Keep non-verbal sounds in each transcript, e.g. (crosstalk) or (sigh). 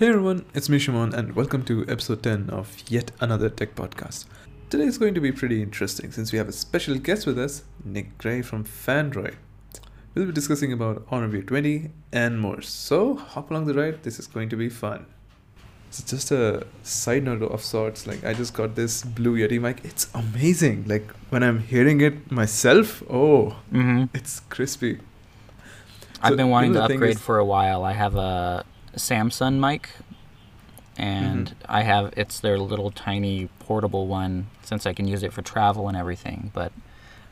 Hey everyone, it's me Shimon, and welcome to episode 10 of yet another tech podcast. Today is going to be pretty interesting since we have a special guest with us, Nick Gray from Phandroid. We'll be discussing about Honor View 20 and more. So hop along the ride, this is going to be fun. So just a side note of sorts, like I just got this Blue Yeti mic. It's amazing. Like when I'm hearing it myself, oh, Mm-hmm. it's crispy. I've So, been wanting to upgrade is- for a while. I have a Samsung mic, and Mm-hmm. I have it's their little tiny portable one since I can use it for travel and everything. But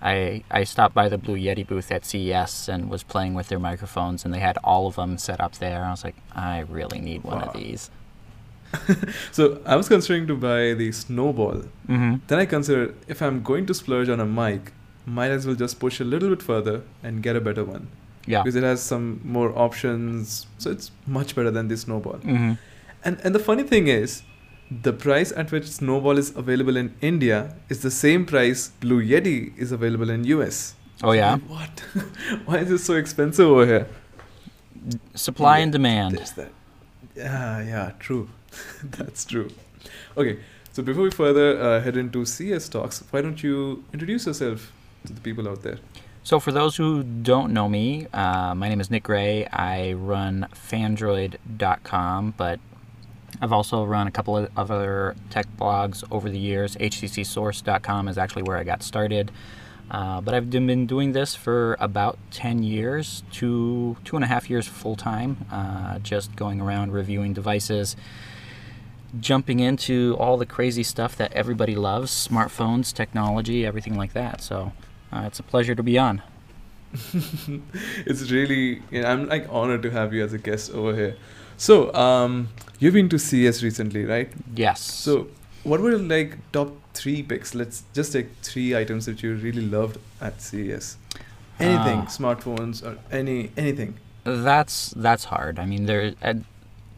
I I stopped by the Blue Yeti booth at CES and was playing with their microphones, and they had all of them set up there. I was like, I really need one Wow. of these. (laughs) So I was considering to buy the Snowball. Mm-hmm. Then I considered if I'm going to splurge on a mic, might as well just push a little bit further and get a better one Yeah. because it has some more options. So it's much better than the Snowball. Mm-hmm. And and the funny thing is, the price at which Snowball is available in India is the same price Blue Yeti is available in US. Oh yeah. Like, what? (laughs) Why is it so expensive over here? Supply Yeah, and demand. There's that. Yeah, yeah, true. (laughs) That's true. Okay, so before we further uh, head into CS talks, why don't you introduce yourself to the people out there? So, for those who don't know me, uh, my name is Nick Gray. I run Phandroid.com, but I've also run a couple of other tech blogs over the years. HTCSource.com is actually where I got started. Uh, but I've been doing this for about 10 years, two, two and a half years full time, uh, just going around reviewing devices, jumping into all the crazy stuff that everybody loves smartphones, technology, everything like that. So, uh, it's a pleasure to be on. (laughs) it's really, you know, I'm like honored to have you as a guest over here. So, um, you've been to CS recently, right? Yes. So, what were like top three picks? Let's just take three items that you really loved at CES. Anything, Ah. smartphones or any anything. that's that's hard. I mean, there at,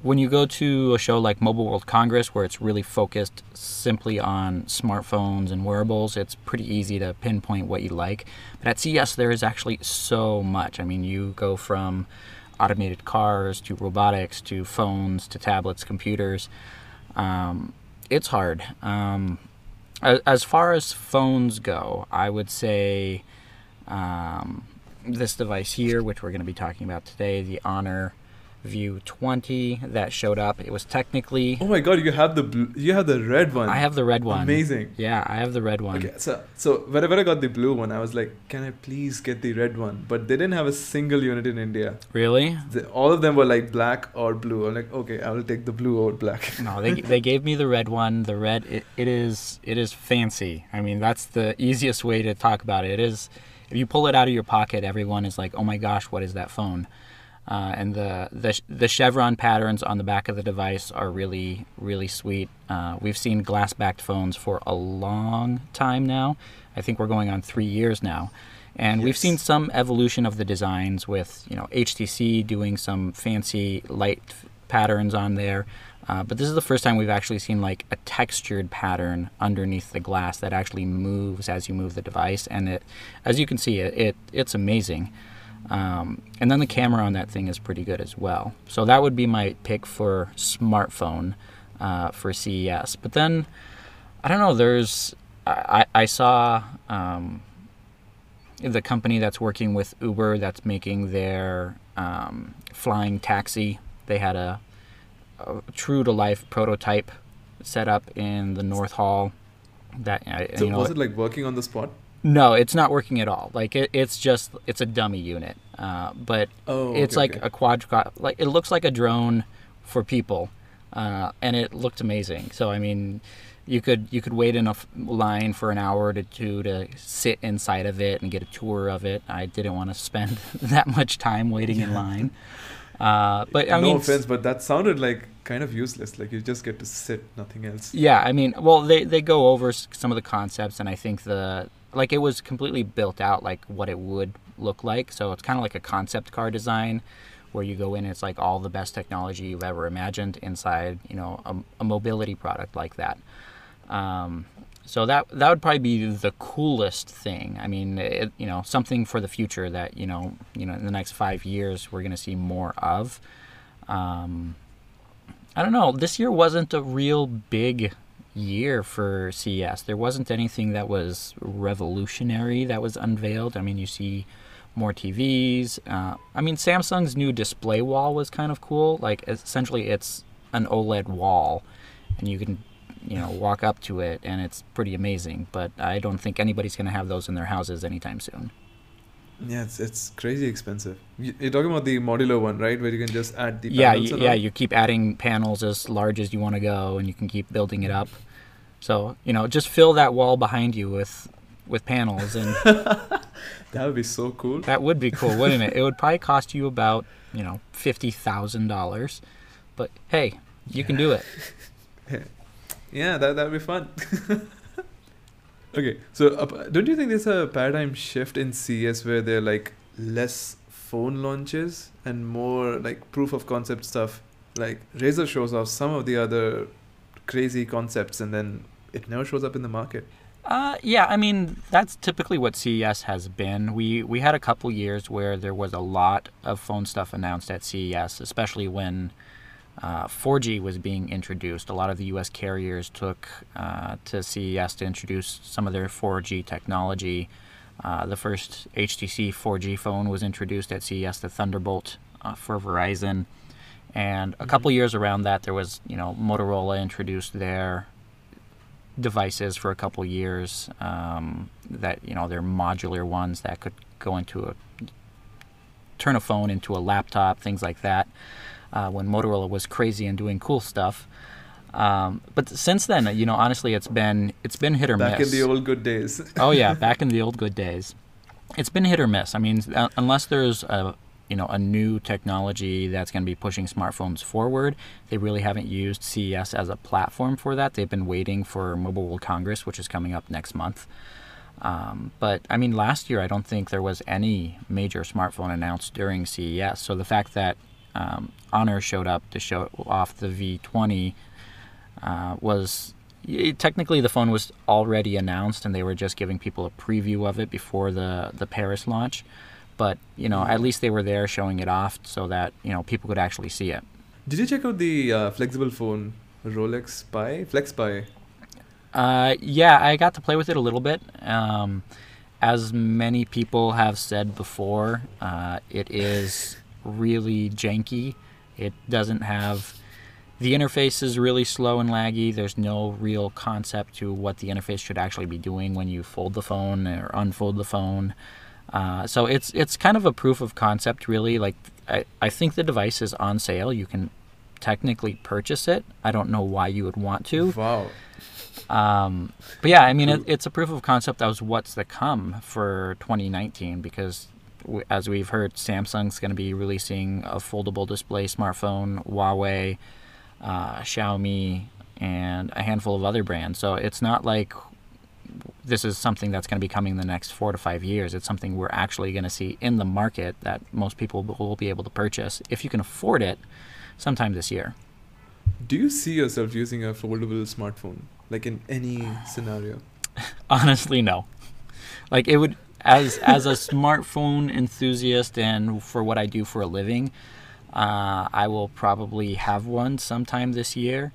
when you go to a show like Mobile World Congress, where it's really focused simply on smartphones and wearables, it's pretty easy to pinpoint what you like. But at CES, there is actually so much. I mean, you go from automated cars to robotics to phones to tablets, computers. Um, it's hard. Um, as far as phones go, I would say um, this device here, which we're going to be talking about today, the Honor View 20 that showed up. It was technically. Oh my God, you have the bl- you have the red one. I have the red one. Amazing. Yeah, I have the red one. Okay, so so whenever I got the blue one, I was like, can I please get the red one? But they didn't have a single unit in India. Really? They, all of them were like black or blue. I'm like, okay, I will take the blue or black. (laughs) No, they, they gave me the red one. The red, it, it is it is fancy. I mean, that's the easiest way to talk about it. It is, if you pull it out of your pocket, everyone is like, oh my gosh, what is that phone? Uh, and the, the the chevron patterns on the back of the device are really really sweet. Uh, we've seen glass backed phones for a long time now. I think we're going on three years now, and we've seen some evolution of the designs with you know HTC doing some fancy light patterns on there. Uh, but this is the first time we've actually seen like a textured pattern underneath the glass that actually moves as you move the device, and it, as you can see, it, it it's amazing. Um, and then the camera on that thing is pretty good as well. So that would be my pick for smartphone uh, for CES. But then I don't know. There's I, I saw um, the company that's working with Uber that's making their um, flying taxi. They had a, a true to life prototype set up in the North Hall. That uh, So you know, was it like working on the spot? No, it's not working at all. Like it, it's just it's a dummy unit. Uh, but Oh, it's okay, like okay. a quadcopter. Like it looks like a drone for people, uh, and it looked amazing. So I mean, you could you could wait in a f- line for an hour to two to sit inside of it and get a tour of it. I didn't want to spend (laughs) that much time waiting in line. Uh, but I no mean, offense, but that sounded like kind of useless. Like you just get to sit, nothing else. Yeah, I mean, well, they they go over s- some of the concepts, and I think the like it was completely built out like what it would look like. So it's kind of like a concept car design, where you go in, and it's like all the best technology you've ever imagined inside, you know, a, a mobility product like that. Um, so that that would probably be the coolest thing. I mean, it, you know, something for the future that you know, you know, in the next five years we're going to see more of. Um, I don't know. This year wasn't a real big year for CES. There wasn't anything that was revolutionary that was unveiled. I mean, you see more TVs. Uh, I mean, Samsung's new display wall was kind of cool. Like, essentially, it's an OLED wall, and you can, you know, walk up to it, and it's pretty amazing. But I don't think anybody's going to have those in their houses anytime soon. Yeah, it's, it's crazy expensive. You- You're talking about the modular one, right? Where you can just add the yeah, panels you, and yeah. You keep adding panels as large as you want to go, and you can keep building it up. So you know, just fill that wall behind you with with panels, and (laughs) That would be so cool. that would be cool, wouldn't it? It would probably cost you about you know fifty thousand dollars, but hey, you can do it. (laughs) Yeah, that that'd be fun. (laughs) okay, so uh, don't you think there's a paradigm shift in CS where there are like less phone launches and more like proof of concept stuff? Like Razer shows off some of the other crazy concepts and then it never shows up in the market. Uh, yeah, I mean that's typically what CES has been. We we had a couple years where there was a lot of phone stuff announced at CES, especially when uh, 4G was being introduced. A lot of the U.S. carriers took uh, to CES to introduce some of their 4G technology. Uh, the first HTC 4G phone was introduced at CES, the Thunderbolt uh, for Verizon. And a couple years around that, there was, you know, Motorola introduced their devices for a couple years um, that you know they're modular ones that could go into a turn a phone into a laptop things like that uh, when motorola was crazy and doing cool stuff um, but since then you know honestly it's been it's been hit or Back miss Back in the old good days. oh yeah, back in the (laughs) old good days. It's been hit or miss. I mean, unless there's a you know a new technology that's going to be pushing smartphones forward, they really haven't used CES as a platform for that. They've been waiting for Mobile World Congress, which is coming up next month. Um, but I mean, last year I don't think there was any major smartphone announced during CES. So the fact that um, Honor showed up to show off the V20 uh, was technically the phone was already announced and they were just giving people a preview of it before the the Paris launch but you know at least they were there showing it off so that you know people could actually see it Did you check out the uh, flexible phone Rolex Pi? FlexPai? uh, yeah I got to play with it a little bit um, as many people have said before uh, it is really janky it doesn't have the interface is really slow and laggy. There's no real concept to what the interface should actually be doing when you fold the phone or unfold the phone. Uh, so it's it's kind of a proof of concept, really. Like I, I think the device is on sale. You can technically purchase it. I don't know why you would want to. Wow. Um, but yeah, I mean, it, it's a proof of concept of what's to come for 2019 because, w- as we've heard, Samsung's going to be releasing a foldable display smartphone, Huawei, uh, Xiaomi, and a handful of other brands. So it's not like this is something that's going to be coming in the next four to five years. It's something we're actually going to see in the market that most people will be able to purchase if you can afford it sometime this year. Do you see yourself using a foldable smartphone? Like in any scenario? (laughs) Honestly, no. Like it would as as a smartphone enthusiast and for what I do for a living, uh, I will probably have one sometime this year.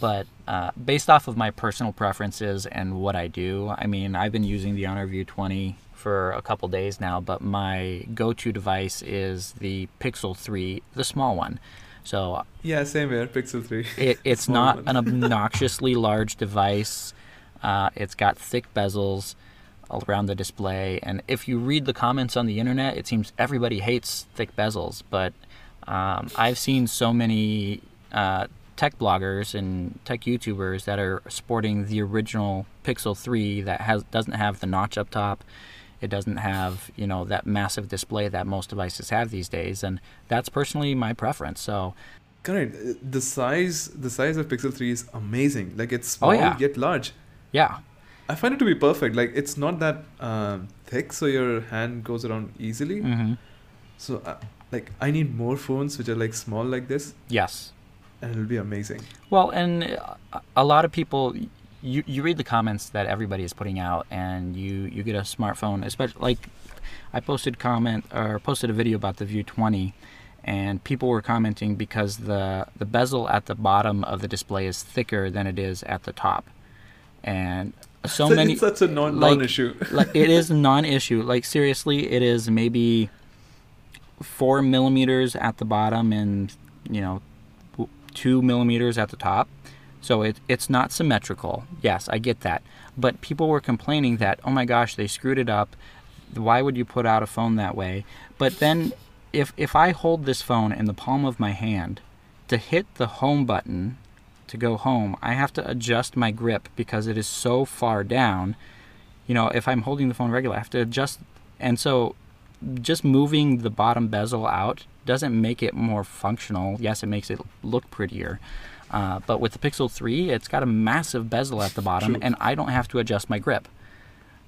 But uh, based off of my personal preferences and what I do, I mean, I've been using the Honor View 20 for a couple days now, but my go-to device is the Pixel 3, the small one. So Yeah, same here. Pixel 3. it, it's not an (laughs) obnoxiously large device. Uh, it's got thick bezels around the display, and if you read the comments on the internet, it seems everybody hates thick bezels. But um, I've seen so many uh, tech bloggers and tech YouTubers that are sporting the original Pixel 3 that has doesn't have the notch up top. It doesn't have you know that massive display that most devices have these days, and that's personally my preference. So Correct. Uh, The size, the size of Pixel 3 is amazing. Like it's small Oh, yeah. yet large. yeah, I find it to be perfect. Like it's not that um, thick, so your hand goes around easily. hmm So, uh, like, I need more phones which are like small like this, yes. And it'll be amazing. Well, and uh, a lot of people, you, you read the comments that everybody is putting out, and you, you get a smartphone, especially like I posted comment or posted a video about the View 20, and people were commenting because the the bezel at the bottom of the display is thicker than it is at the top, and so (laughs) many. Such a non like- non-issue. (laughs) like it is non-issue. Like seriously, it is maybe four millimeters at the bottom and you know two millimeters at the top. So it it's not symmetrical. Yes, I get that. But people were complaining that oh my gosh, they screwed it up. Why would you put out a phone that way? But then if if I hold this phone in the palm of my hand to hit the home button to go home, I have to adjust my grip because it is so far down you know, if I'm holding the phone regular, I have to adjust. And so just moving the bottom bezel out doesn't make it more functional. Yes, it makes it look prettier. Uh, but with the Pixel 3, it's got a massive bezel at the bottom, True. and I don't have to adjust my grip.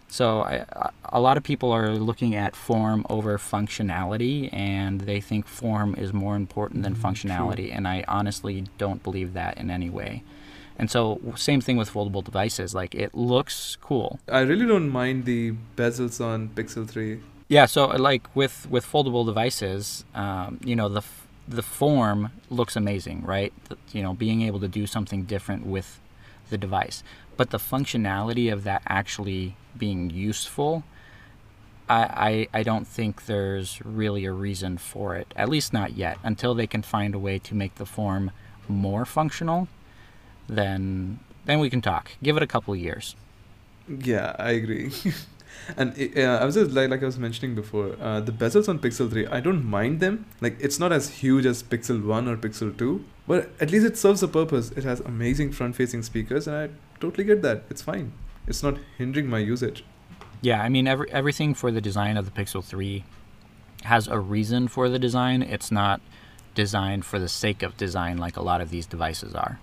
So I, a lot of people are looking at form over functionality, and they think form is more important than Mm, true. functionality. And I honestly don't believe that in any way. And so, same thing with foldable devices. Like, it looks cool. I really don't mind the bezels on Pixel 3. Yeah. So, like with with foldable devices, um, you know, the the form looks amazing, right? The- you know, being able to do something different with the device, but the functionality of that actually being useful, I, I I don't think there's really a reason for it. At least not yet. Until they can find a way to make the form more functional, then then we can talk. Give it a couple years. Yeah, I agree. (laughs) and uh, I was just like like I was mentioning before, uh, the bezels on Pixel 3, I don't mind them. Like it's not as huge as Pixel 1 or Pixel 2, but at least it serves a purpose. It has amazing front-facing speakers, and I totally get that. It's fine. It's not hindering my usage. Yeah, I mean every, everything for the design of the Pixel 3 has a reason for the design. It's not designed for the sake of design like a lot of these devices are.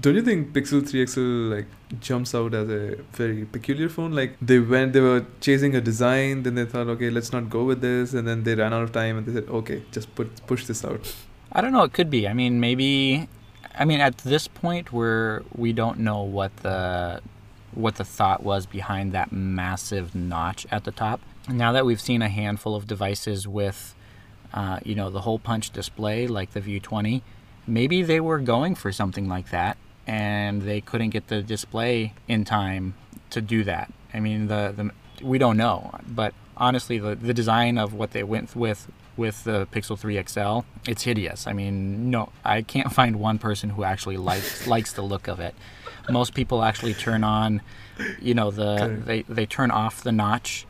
Don't you think Pixel 3 XL like jumps out as a very peculiar phone? Like they went, they were chasing a design, then they thought, okay, let's not go with this, and then they ran out of time, and they said, okay, just put push this out. I don't know, it could be. I mean, maybe I mean at this point where we don't know what the what the thought was behind that massive notch at the top. Now that we've seen a handful of devices with uh, you know, the hole punch display like the View 20, maybe they were going for something like that and they couldn't get the display in time to do that. I mean, the, the we don't know, but honestly, the, the design of what they went with with the Pixel 3 XL, it's hideous. I mean, no, I can't (laughs) find one person who actually likes likes the look of it. Most people actually turn on, you know, the Correct. they they turn off the notch,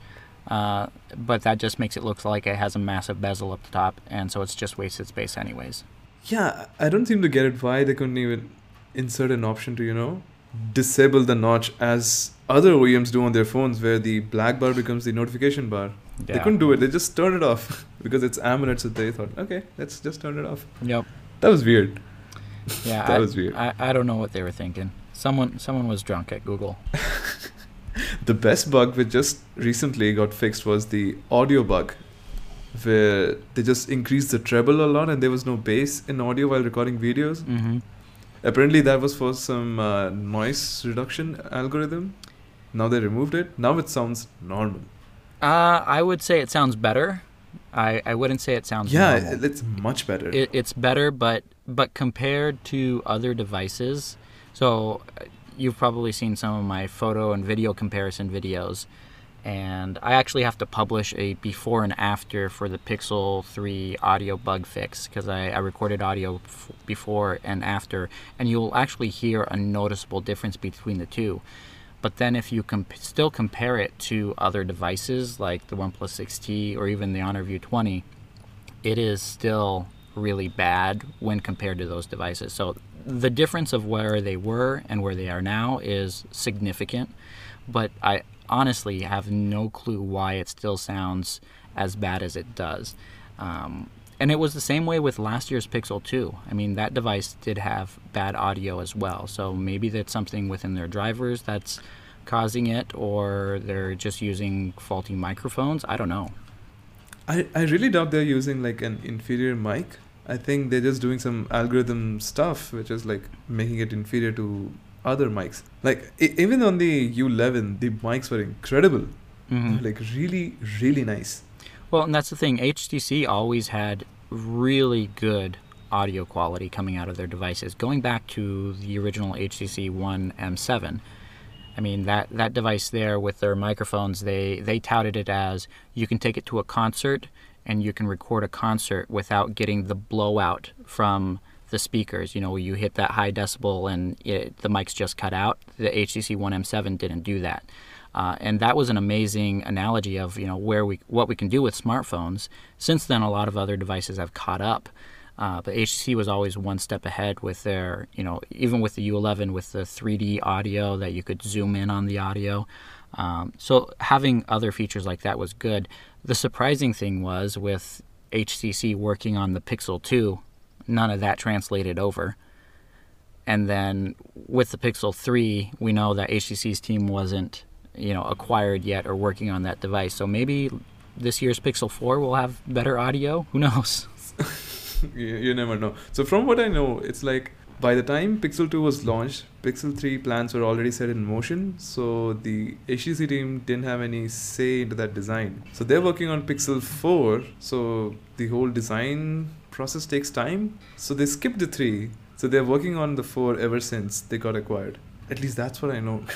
uh, but that just makes it look like it has a massive bezel up the top, and so it's just wasted space anyways. Yeah, I don't seem to get it why they couldn't even insert an option to, you know, disable the notch as other OEMs do on their phones, where the black bar becomes the notification bar. They couldn't do it. They just turned it off (laughs) because it's AMOLED. So they thought, okay, let's just turn it off. Yep. That was weird. Yeah. (laughs) That I, was weird. I, I don't know what they were thinking. Someone someone was drunk at Google. (laughs) The best bug which just recently got fixed was the audio bug, where they just increased the treble a lot and there was no bass in audio while recording videos. Mm-hmm. Apparently, that was for some uh, noise reduction algorithm. Now they removed it. Now it sounds normal. Uh, I would say it sounds better. I, I wouldn't say it sounds yeah, normal. it's much better. it, it's better, but but compared to other devices, so uh, you've probably seen some of my photo and video comparison videos, and I actually have to publish a before and after for the Pixel 3 audio bug fix because I, I recorded audio f- before and after, and you'll actually hear a noticeable difference between the two. But then if you comp- still compare it to other devices like the OnePlus 6T or even the Honor View 20, it is still really bad when compared to those devices. So the difference of where they were and where they are now is significant, but I honestly have no clue why it still sounds as bad as it does. Um, and it was the same way with last year's Pixel 2. I mean, that device did have bad audio as well. So maybe that's something within their drivers that's causing it, or they're just using faulty microphones. I don't know. I, I really doubt they're using like an inferior mic. I think they're just doing some algorithm stuff, which is like making it inferior to other mics. Like e- even on the U11, the mics were incredible. Mhm. Like really, really nice. Well, and that's the thing. HTC always had really good audio quality coming out of their devices. Going back to the original HTC One M7, I mean that that device there with their microphones, they they touted it as you can take it to a concert and you can record a concert without getting the blowout from the speakers. You know, you hit that high decibel and it, the mic's just cut out. The HTC One M7 didn't do that. Uh, and that was an amazing analogy of you know where we what we can do with smartphones. Since then, a lot of other devices have caught up, uh, but HTC was always one step ahead with their you know even with the U11 with the 3D audio that you could zoom in on the audio. Um, so having other features like that was good. The surprising thing was with HTC working on the Pixel 2, none of that translated over. And then with the Pixel 3, we know that HTC's team wasn't you know acquired yet or working on that device. So maybe this year's Pixel 4 will have better audio. Who knows? (laughs) you, never know. So from what I know, it's like by the time Pixel 2 was launched, Pixel 3 plans were already set in motion. So the HTC team didn't have any say into that design. So they're working on Pixel 4. So the whole design process takes time. So they skipped the 3. So they're working on the 4 ever since they got acquired. At least that's what I know. (laughs)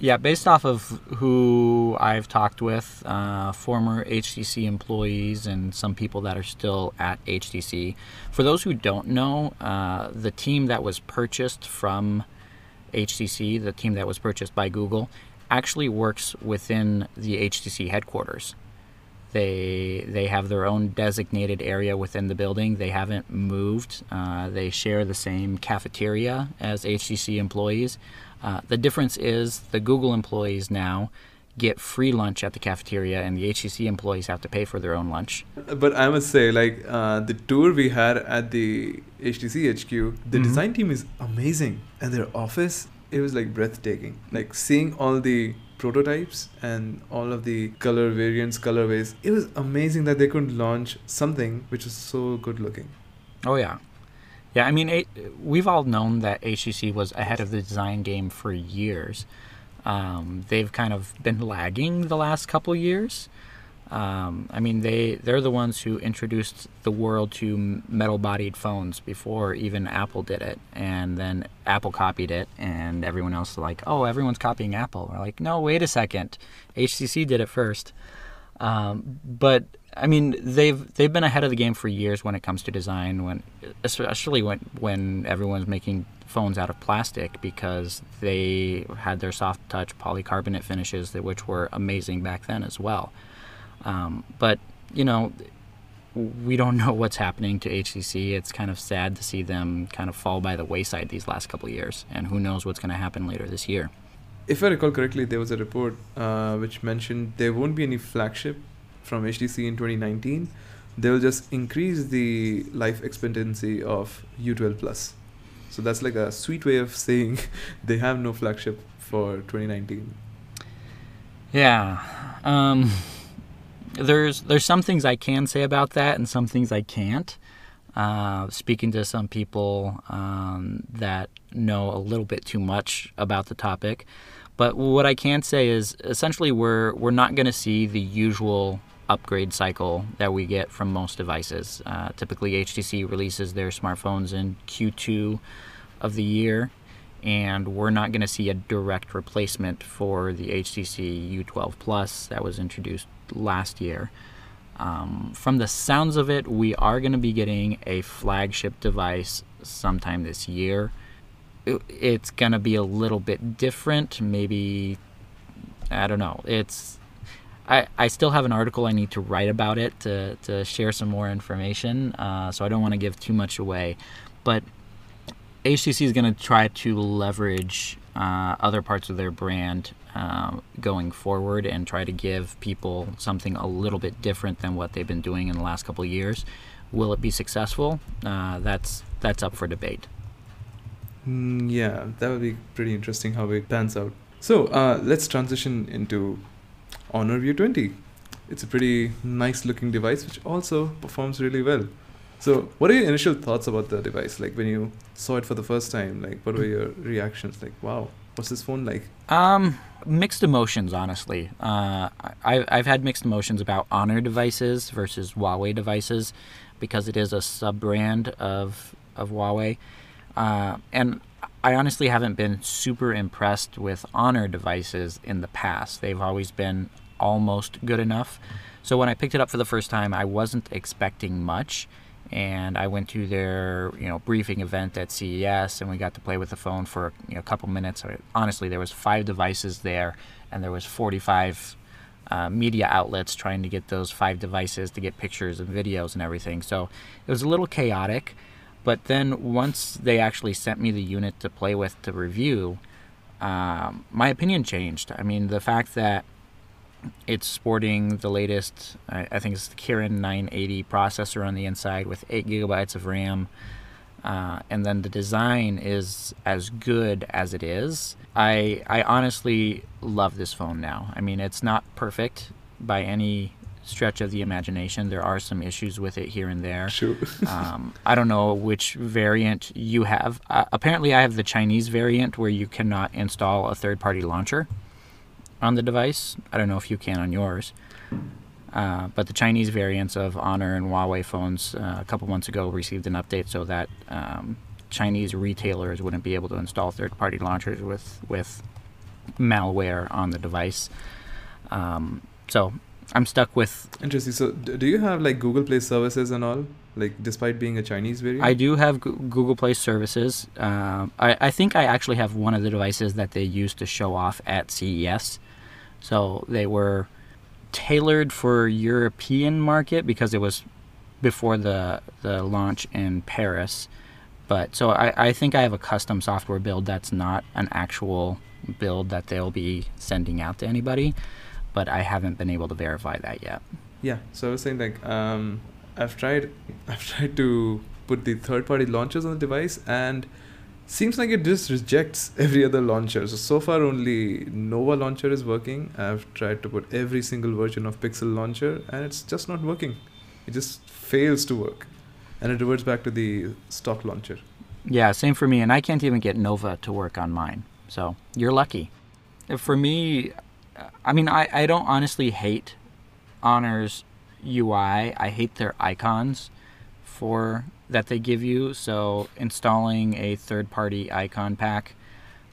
Yeah, based off of who I've talked with, uh, former HTC employees and some people that are still at HTC. For those who don't know, uh, the team that was purchased from HTC, the team that was purchased by Google, actually works within the HTC headquarters. They they have their own designated area within the building. They haven't moved. Uh, they share the same cafeteria as HTC employees. Uh, the difference is the Google employees now get free lunch at the cafeteria, and the HTC employees have to pay for their own lunch. But I must say, like uh, the tour we had at the HTC HQ, the mm-hmm. design team is amazing, and their office it was like breathtaking. Like seeing all the prototypes and all of the color variants, colorways. It was amazing that they could launch something which was so good looking. Oh yeah, yeah, I mean, we've all known that HTC was ahead of the design game for years. Um, they've kind of been lagging the last couple years. Um, I mean, they they're the ones who introduced the world to metal-bodied phones before even Apple did it, and then Apple copied it, and everyone else was like, "Oh, everyone's copying Apple." We're like, "No, wait a second, HTC did it first. Um, but I mean, they've they've been ahead of the game for years when it comes to design. When especially when when everyone's making phones out of plastic because they had their soft touch polycarbonate finishes that which were amazing back then as well. Um, but you know, we don't know what's happening to HTC. It's kind of sad to see them kind of fall by the wayside these last couple of years, and who knows what's going to happen later this year. If I recall correctly, there was a report uh, which mentioned there won't be any flagship from HTC in 2019, they will just increase the life expectancy of U12 Plus. So that's like a sweet way of saying (laughs) they have no flagship for 2019. Yeah. Um, there's there's some things I can say about that and some things I can't. Uh, speaking to some people um, that know a little bit too much about the topic, but what I can say is essentially we're we're not going to see the usual upgrade cycle that we get from most devices. Uh, typically, HTC releases their smartphones in Q2 of the year, and we're not going to see a direct replacement for the HTC U12 Plus that was introduced last year. Um, from the sounds of it, we are going to be getting a flagship device sometime this year. it's going to be a little bit different, maybe. I don't know. It's I, I still have an article I need to write about it to, to share some more information, uh, so I don't want to give too much away. But HTC is going to try to leverage uh, other parts of their brand uh, going forward and try to give people something a little bit different than what they've been doing in the last couple of years. Will it be successful? Uh, that's that's up for debate. Mm, yeah, that would be pretty interesting how it pans out. So uh, let's transition into Honor View 20. It's a pretty nice looking device which also performs really well. So, what are your initial thoughts about the device? Like when you saw it for the first time, like what were your reactions? Like, wow. What's this phone like? Um, mixed emotions, honestly. Uh, I, I've had mixed emotions about Honor devices versus Huawei devices because it is a sub brand of of Huawei, uh, and I honestly haven't been super impressed with Honor devices in the past. They've always been almost good enough. So when I picked it up for the first time, I wasn't expecting much and I went to their you know briefing event at CES, and we got to play with the phone for you know, a couple minutes. Honestly, there was five devices there, and there was 45 uh, media outlets trying to get those five devices to get pictures and videos and everything. So it was a little chaotic. But then once they actually sent me the unit to play with to review, um, my opinion changed. I mean, the fact that it's sporting the latest, I, I, think it's the Kirin 980 processor on the inside with 8 gigabytes of RAM. Uh, and then the design is as good as it is. I, I honestly love this phone now. I mean, it's not perfect by any stretch of the imagination. There are some issues with it here and there. Sure. (laughs) um, I don't know which variant you have. Uh, apparently, I have the Chinese variant where you cannot install a third party launcher on the device. I don't know if you can on yours. Uh, but the Chinese variants of Honor and Huawei phones uh, a couple months ago received an update so that um, Chinese retailers wouldn't be able to install third-party launchers with with malware on the device. Um, so I'm stuck with. Interesting. So, do you have like Google Play services and all? Like, despite being a Chinese variant? I do have G- Google Play services. Uh, I, I think I actually have one of the devices that they used to show off at CES. So they were tailored for European market because it was before the the launch in Paris. But so I, I think I have a custom software build that's not an actual build that they'll be sending out to anybody, but I haven't been able to verify that yet. Yeah, so I was saying like um, I've tried (laughs) I've tried to put the third party launchers on the device and seems like it just rejects every other launcher. So so far only Nova launcher is working. I've tried to put every single version of Pixel launcher and it's just not working. It just fails to work. And it reverts back to the stock launcher. Yeah, same for me and I can't even get Nova to work on mine. So, you're lucky. For me, I mean I I don't honestly hate Honor's UI. I hate their icons for that they give you. So installing a third-party icon pack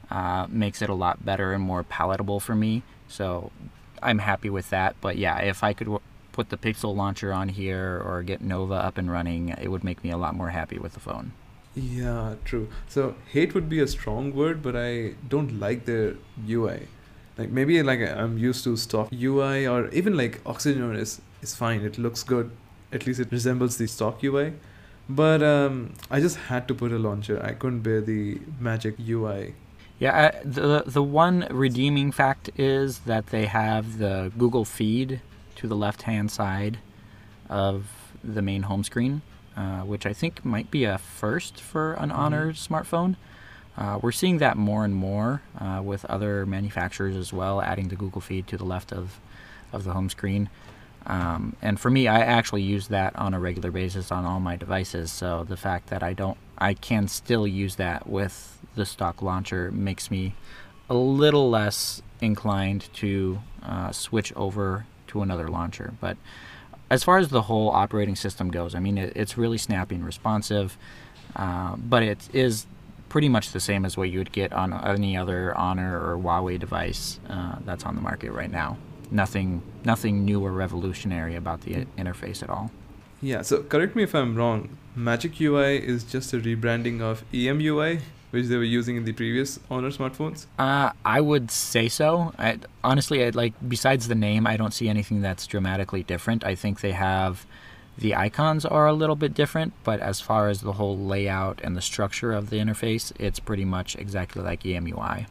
uh, makes it a lot better and more palatable for me. So I'm happy with that. But yeah, if I could w- put the Pixel launcher on here or get Nova up and running, it would make me a lot more happy with the phone. Yeah, true. So hate would be a strong word, but I don't like their UI. Like maybe like I'm used to stock UI or even like Oxygen is is fine. It looks good. At least it resembles the stock UI but um, I just had to put a launcher. I couldn't bear the Magic UI. Yeah, I, the the one redeeming fact is that they have the Google feed to the left hand side of the main home screen, uh, which I think might be a first for an mm-hmm. Honor smartphone. Uh, we're seeing that more and more uh, with other manufacturers as well, adding the Google feed to the left of of the home screen. Um, and for me, I actually use that on a regular basis on all my devices. So the fact that I don't, I can still use that with the stock launcher makes me a little less inclined to uh, switch over to another launcher. But as far as the whole operating system goes, I mean, it, it's really snappy and responsive, uh, but it is pretty much the same as what you would get on any other Honor or Huawei device uh, that's on the market right now nothing nothing new or revolutionary about the interface at all. Yeah, so correct me if I'm wrong. Magic UI is just a rebranding of EMUI, which they were using in the previous Honor smartphones. Uh, I would say so. I, honestly, I'd like besides the name, I don't see anything that's dramatically different. I think they have the icons are a little bit different, but as far as the whole layout and the structure of the interface, it's pretty much exactly like EMUI.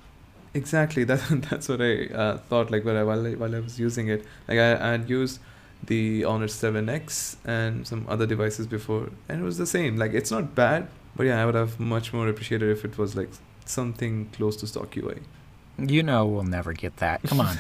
Exactly. That (laughs) that's what I uh, thought. Like while I, while I, while I was using it, like I had used the Honor 7X and some other devices before, and it was the same. Like it's not bad, but yeah, I would have much more appreciated if it was like something close to stock UI. You know, we'll never get that. Come on,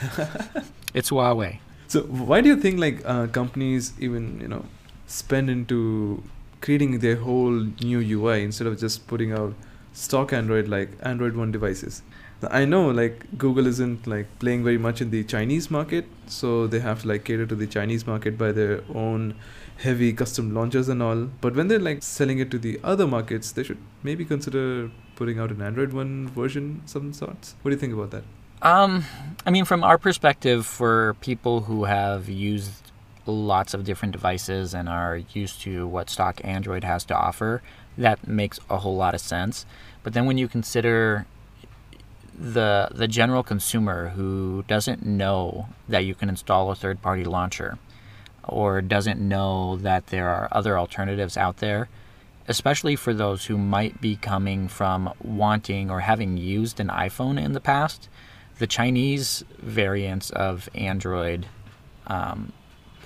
(laughs) it's Huawei. So why do you think like uh, companies even you know spend into creating their whole new UI instead of just putting out stock Android like Android One devices. I know like Google isn't like playing very much in the Chinese market, so they have to like cater to the Chinese market by their own heavy custom launchers and all. But when they're like selling it to the other markets, they should maybe consider putting out an Android One version, some sorts. What do you think about that? Um, I mean, from our perspective, for people who have used lots of different devices and are used to what stock Android has to offer, that makes a whole lot of sense. But then when you consider the the general consumer who doesn't know that you can install a third party launcher or doesn't know that there are other alternatives out there, especially for those who might be coming from wanting or having used an iPhone in the past, the Chinese variants of Android um,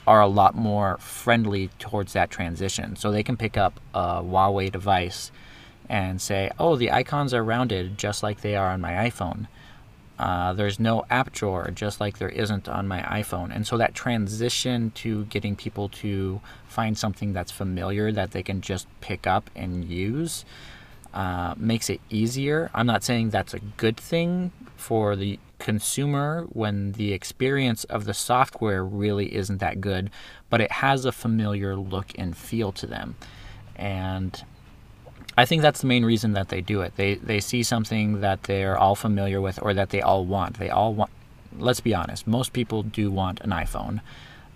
are a lot more friendly towards that transition. So they can pick up a Huawei device and say, oh, the icons are rounded just like they are on my iPhone. Uh, there's no app drawer, just like there isn't on my iPhone. And so that transition to getting people to find something that's familiar that they can just pick up and use uh, makes it easier. I'm not saying that's a good thing for the consumer when the experience of the software really isn't that good, but it has a familiar look and feel to them. And I think that's the main reason that they do it. They they see something that they're all familiar with or that they all want. They all want. Let's be honest. Most people do want an iPhone.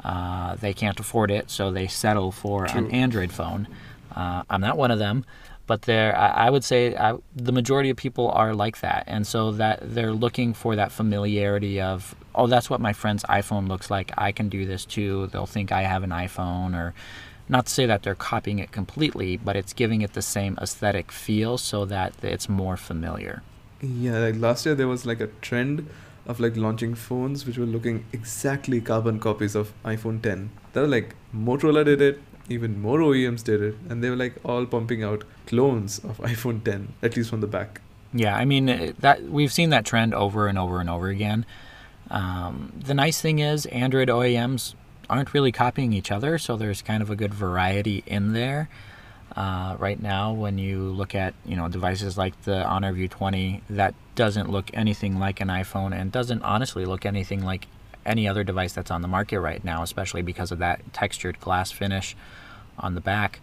Uh, they can't afford it, so they settle for True. an Android phone. Uh, I'm not one of them, but there, I, I would say I, the majority of people are like that, and so that they're looking for that familiarity of, oh, that's what my friend's iPhone looks like. I can do this too. They'll think I have an iPhone, or not to say that they're copying it completely, but it's giving it the same aesthetic feel so that it's more familiar. Yeah, like last year there was like a trend of like launching phones which were looking exactly carbon copies of iPhone 10. They were like Motorola did it, even more OEMs did it, and they were like all pumping out clones of (laughs) iPhone 10, at least from the back. Yeah, I mean that we've seen that trend over and over and over again. Um, the nice thing is Android OEMs aren't really copying each other, so there's kind of a good variety in there. Uh, right now, when you look at you know devices like the Honor View 20, that doesn't look anything like an iPhone and doesn't honestly look anything like any other device that's on the market right now, especially because of that textured glass finish on the back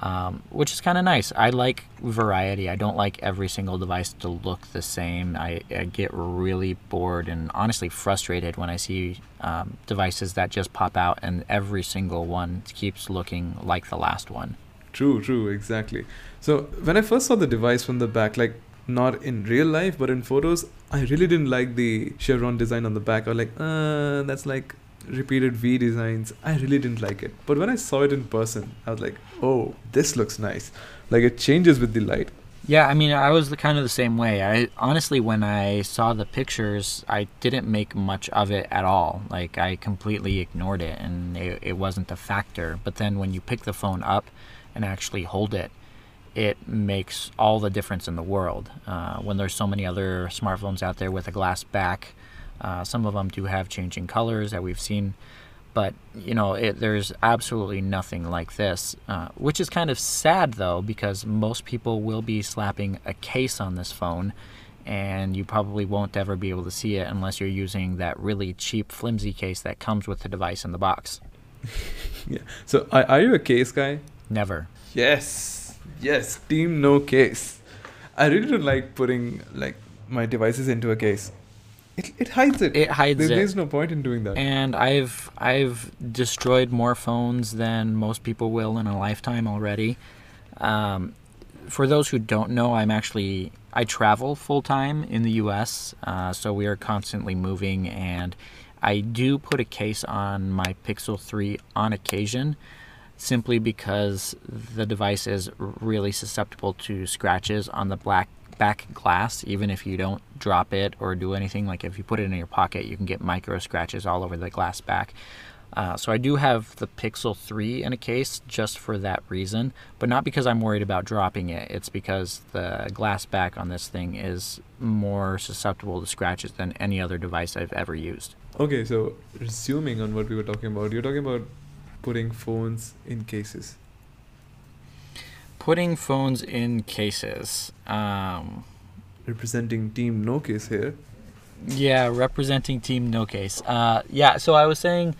um, which is kind of nice. I like variety. I don't like every single device to look the same. I, I get really bored and honestly frustrated when I see um, devices that just pop out and every single one keeps looking like the last one. True, true, exactly. So when I first saw the device from the back, like not in real life but in photos, I really didn't like the chevron design on the back. I was like, uh, that's like repeated V designs. I really didn't like it. But when I saw it in person, I was like, oh, this looks nice. Like it changes with the light. Yeah, I mean, I was kind of the same way. I honestly, when I saw the pictures, I didn't make much of it at all. Like I completely ignored it, and it, it wasn't a factor. But then when you pick the phone up and actually hold it, it makes all the difference in the world. Uh, when there's so many other smartphones out there with a glass back, uh, some of them do have changing colors that we've seen, but you know it, there's absolutely nothing like this, uh, which is kind of sad though because most people will be slapping a case on this phone, and you probably won't ever be able to see it unless you're using that really cheap flimsy case that comes with the device in the box. (laughs) yeah. So are, are you a case guy? Never. Yes. Yes. Team no case. I really don't like putting like my devices into a case. It, it hides it. It hides there, it. There's no point in doing that. And I've I've destroyed more phones than most people will in a lifetime already. Um, for those who don't know, I'm actually I travel full time in the U.S., uh, so we are constantly moving, and I do put a case on my Pixel 3 on occasion, simply because the device is really susceptible to scratches on the black back glass, even if you don't drop it or do anything. Like if you put it in your pocket, you can get micro scratches all over the glass back. Uh, so I do have the Pixel 3 in a case just for that reason, but not because I'm worried about dropping it. It's because the glass back on this thing is more susceptible to scratches than any other device I've ever used. Okay, so resuming on what we were talking about, you're talking about putting phones in cases. Putting phones in cases. Um, Representing Team No Case here. yeah, representing Team No Case. Uh, yeah, so I was saying,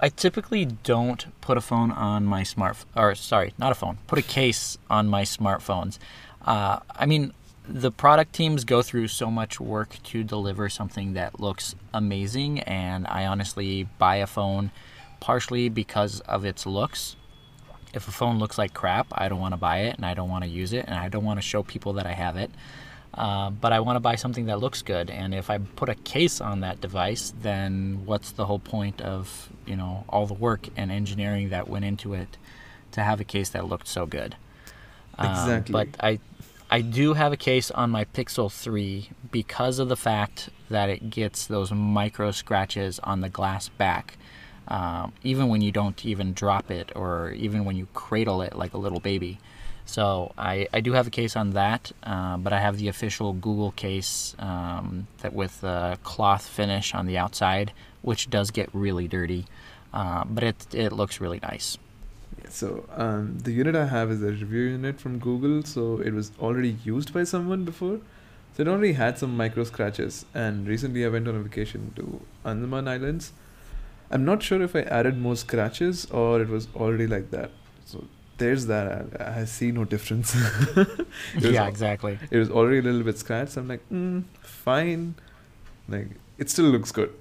I typically don't put a phone on my smart, or sorry, not a phone. Put a case on my smartphones. Uh, I mean, the product teams go through so much work to deliver something that looks amazing, and I honestly buy a phone partially because of its looks. If a phone looks like crap, I don't want to buy it, and I don't want to use it, and I don't want to show people that I have it. Uh, but I want to buy something that looks good, and if I put a case on that device, then what's the whole point of you know all the work and engineering that went into it to have a case that looked so good? Um, Exactly. But I, I do have a case on my Pixel 3 because of the fact that it gets those micro scratches on the glass back. Um, even when you don't even drop it or even when you cradle it like a little baby. So I, I do have a case on that, uh, but I have the official Google case um, that with a cloth finish on the outside, which does get really dirty, uh, but it it looks really nice. So um, the unit I have is a review unit from Google, so it was already used by someone before. So it already had some micro scratches. And recently I went on a vacation to Andaman Islands. I'm not sure if I added more scratches or it was already like that. So there's that. I, I see no difference. (laughs) It was yeah, exactly. It was already a little bit scratched. I'm like, mm, fine. Like it still looks good,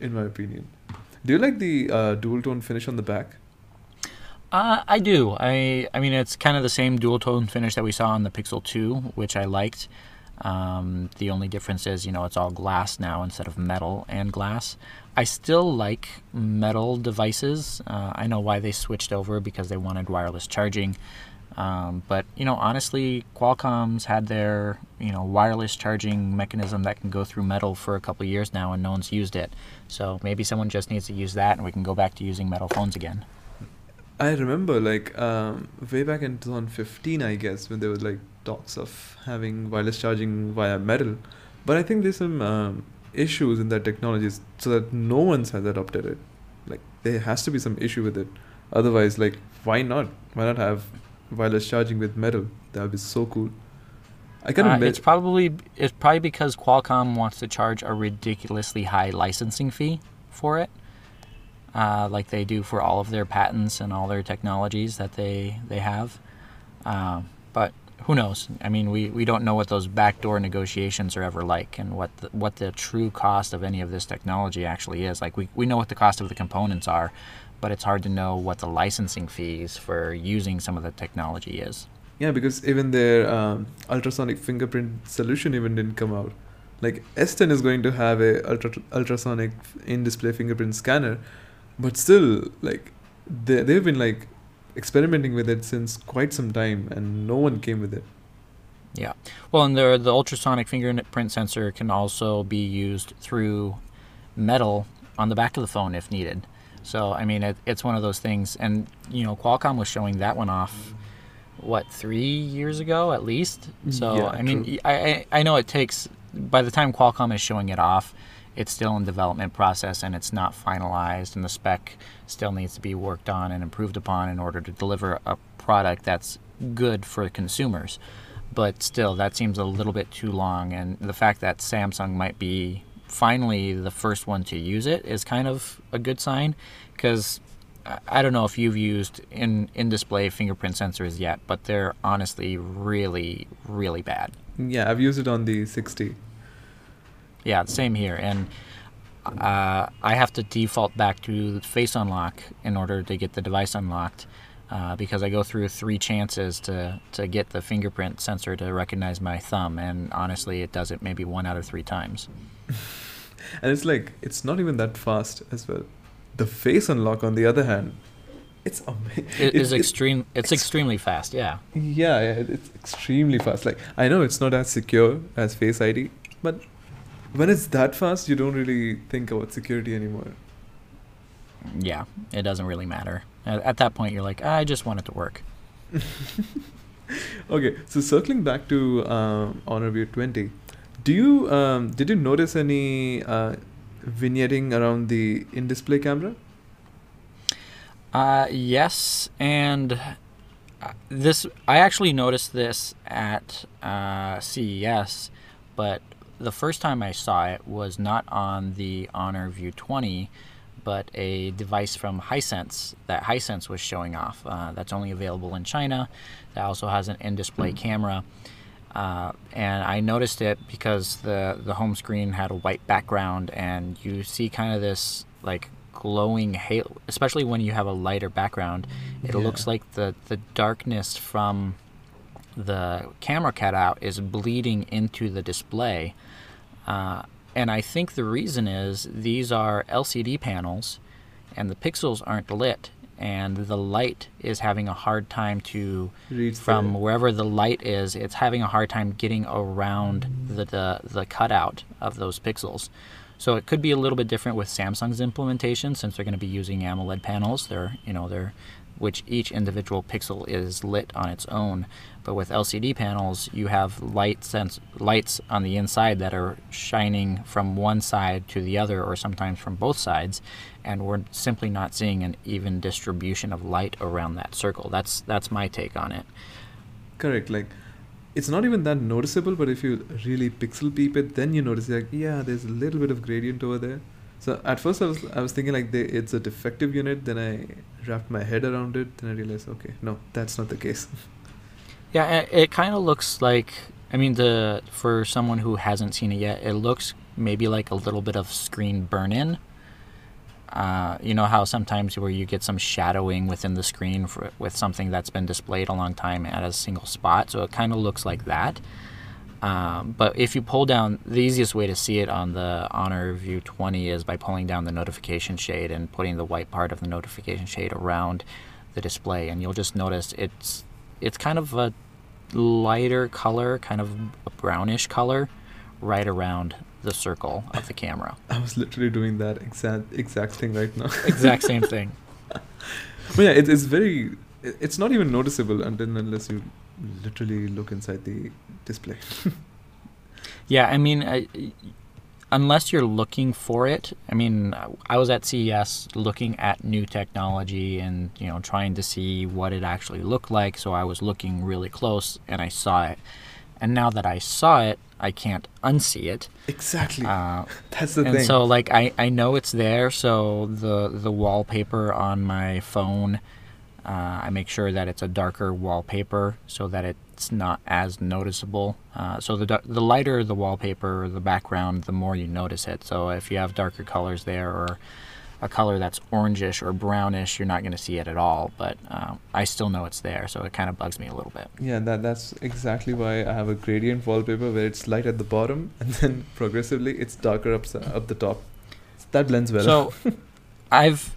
in my opinion. Do you like the uh, dual tone finish on the back? Uh, I do. I I mean, it's kind of the same dual tone finish that we saw on the Pixel 2, which I liked. Um, the only difference is, you know, it's all glass now instead of metal and glass. I still like metal devices. Uh, I know why they switched over because they wanted wireless charging. Um, but you know, honestly, Qualcomm's had their you know wireless charging mechanism that can go through metal for a couple years now, and no one's used it. So maybe someone just needs to use that, and we can go back to using metal phones again. I remember like um, way back in 2015, I guess, when there was like talks of having wireless charging via metal. But I think there's some um, issues in that technology so that no one's has adopted it. Like there has to be some issue with it. Otherwise, like why not? Why not have wireless charging with metal? That would be so cool. I can Uh, admit it's probably it's probably because Qualcomm wants to charge a ridiculously high licensing fee for it, uh, like they do for all of their patents and all their technologies that they they have. Uh, but who knows? I mean, we, we don't know what those backdoor negotiations are ever like, and what the, what the true cost of any of this technology actually is. Like we we know what the cost of the components are, but it's hard to know what the licensing fees for using some of the technology is. Yeah, because even their um, ultrasonic fingerprint solution even didn't come out. Like S10 is going to have a ultra ultrasonic in-display fingerprint scanner, but still, like they they've been like experimenting with it since quite some time, and no one came with it. Yeah. Well, and the the ultrasonic fingerprint sensor can also be used through metal on the back of the phone if needed. So I mean, it, it's one of those things, and you know, Qualcomm was showing that one off, what three years ago at least. So Yeah, I mean, I I know it takes by the time Qualcomm is showing it off, it's still in development process and it's not finalized, and the spec still needs to be worked on and improved upon in order to deliver a product that's good for consumers but still that seems a little bit too long and the fact that samsung might be finally the first one to use it is kind of a good sign because i don't know if you've used in in display fingerprint sensors yet but they're honestly really really bad Yeah, I've used it on the 6T. Yeah same here and uh, i have to default back to face unlock in order to get the device unlocked uh, because I go through three chances to, to get the fingerprint sensor to recognize my thumb, and honestly, it does it maybe one out of three times. (laughs) And it's like it's not even that fast as well. The face unlock, on the other hand, it's amazing. It (laughs) is extreme. It's extremely fast. Yeah. Yeah, yeah, it's extremely fast. Like I know it's not as secure as Face ID, but when it's that fast, you don't really think about security anymore. Yeah. It doesn't really matter. At, at that point, you're like, I just want it to work. (laughs) Okay, so circling back to um, Honor View 20, do you um, did you notice any uh, vignetting around the in-display camera? Uh, yes, and uh, this I actually noticed this at uh, CES, but the first time I saw it was not on the Honor View 20, but a device from Hisense that Hisense was showing off. Uh, that's only available in China. That also has an in-display mm. camera. Uh, and I noticed it because the the home screen had a white background, and you see kind of this like glowing halo, especially when you have a lighter background. It yeah. looks like the the darkness from the camera cutout is bleeding into the display. Uh, and I think the reason is these are LCD panels and the pixels aren't lit and the light is having a hard time to from the... wherever the light is it's having a hard time getting around the, the the cutout of those pixels. So it could be a little bit different with Samsung's implementation since they're going to be using AMOLED panels. They're you know they're which each individual pixel is lit on its own. But with LCD panels, you have light lights on the inside that are shining from one side to the other, or sometimes from both sides, and we're simply not seeing an even distribution of light around that circle. That's that's my take on it. Correct. Like it's not even that noticeable, but if you really pixel peep it, then you notice like yeah, there's a little bit of gradient over there. So at first I was I was thinking like they, it's a defective unit. Then I wrapped my head around it. Then I realized okay, no, that's not the case. (laughs) yeah, it kind of looks like. I mean, the for someone who hasn't seen it yet, it looks maybe like a little bit of screen burn-in. Uh, you know how sometimes where you get some shadowing within the screen for, with something that's been displayed a long time at a single spot. So it kind of looks like that. Um, but if you pull down, the easiest way to see it on the Honor View 20 is by pulling down the notification shade and putting the white part of the notification shade around the display, and you'll just notice it's it's kind of a lighter color, kind of a brownish color, right around the circle of the camera. (laughs) I was literally doing that exact exact thing right now. (laughs) exact same thing. but yeah, it, it's very. It's not even noticeable until unless you literally look inside the display. (laughs) yeah, I mean, I, unless you're looking for it, I mean, I was at CES looking at new technology and you know trying to see what it actually looked like. So I was looking really close and I saw it. And now that I saw it, I can't unsee it. Exactly. Uh, (laughs) That's the and thing. And so, like, I, I know it's there. So the the wallpaper on my phone uh, I make sure that it's a darker wallpaper so that it's not as noticeable. Uh, so the the lighter the wallpaper or the background, the more you notice it. So if you have darker colors there or a color that's orangish or brownish, you're not going to see it at all. But uh, I still know it's there, so it kind of bugs me a little bit. Yeah, that that's exactly why I have a gradient wallpaper where it's light at the bottom (laughs) and then progressively it's darker up up the top. That blends well. So (laughs) I've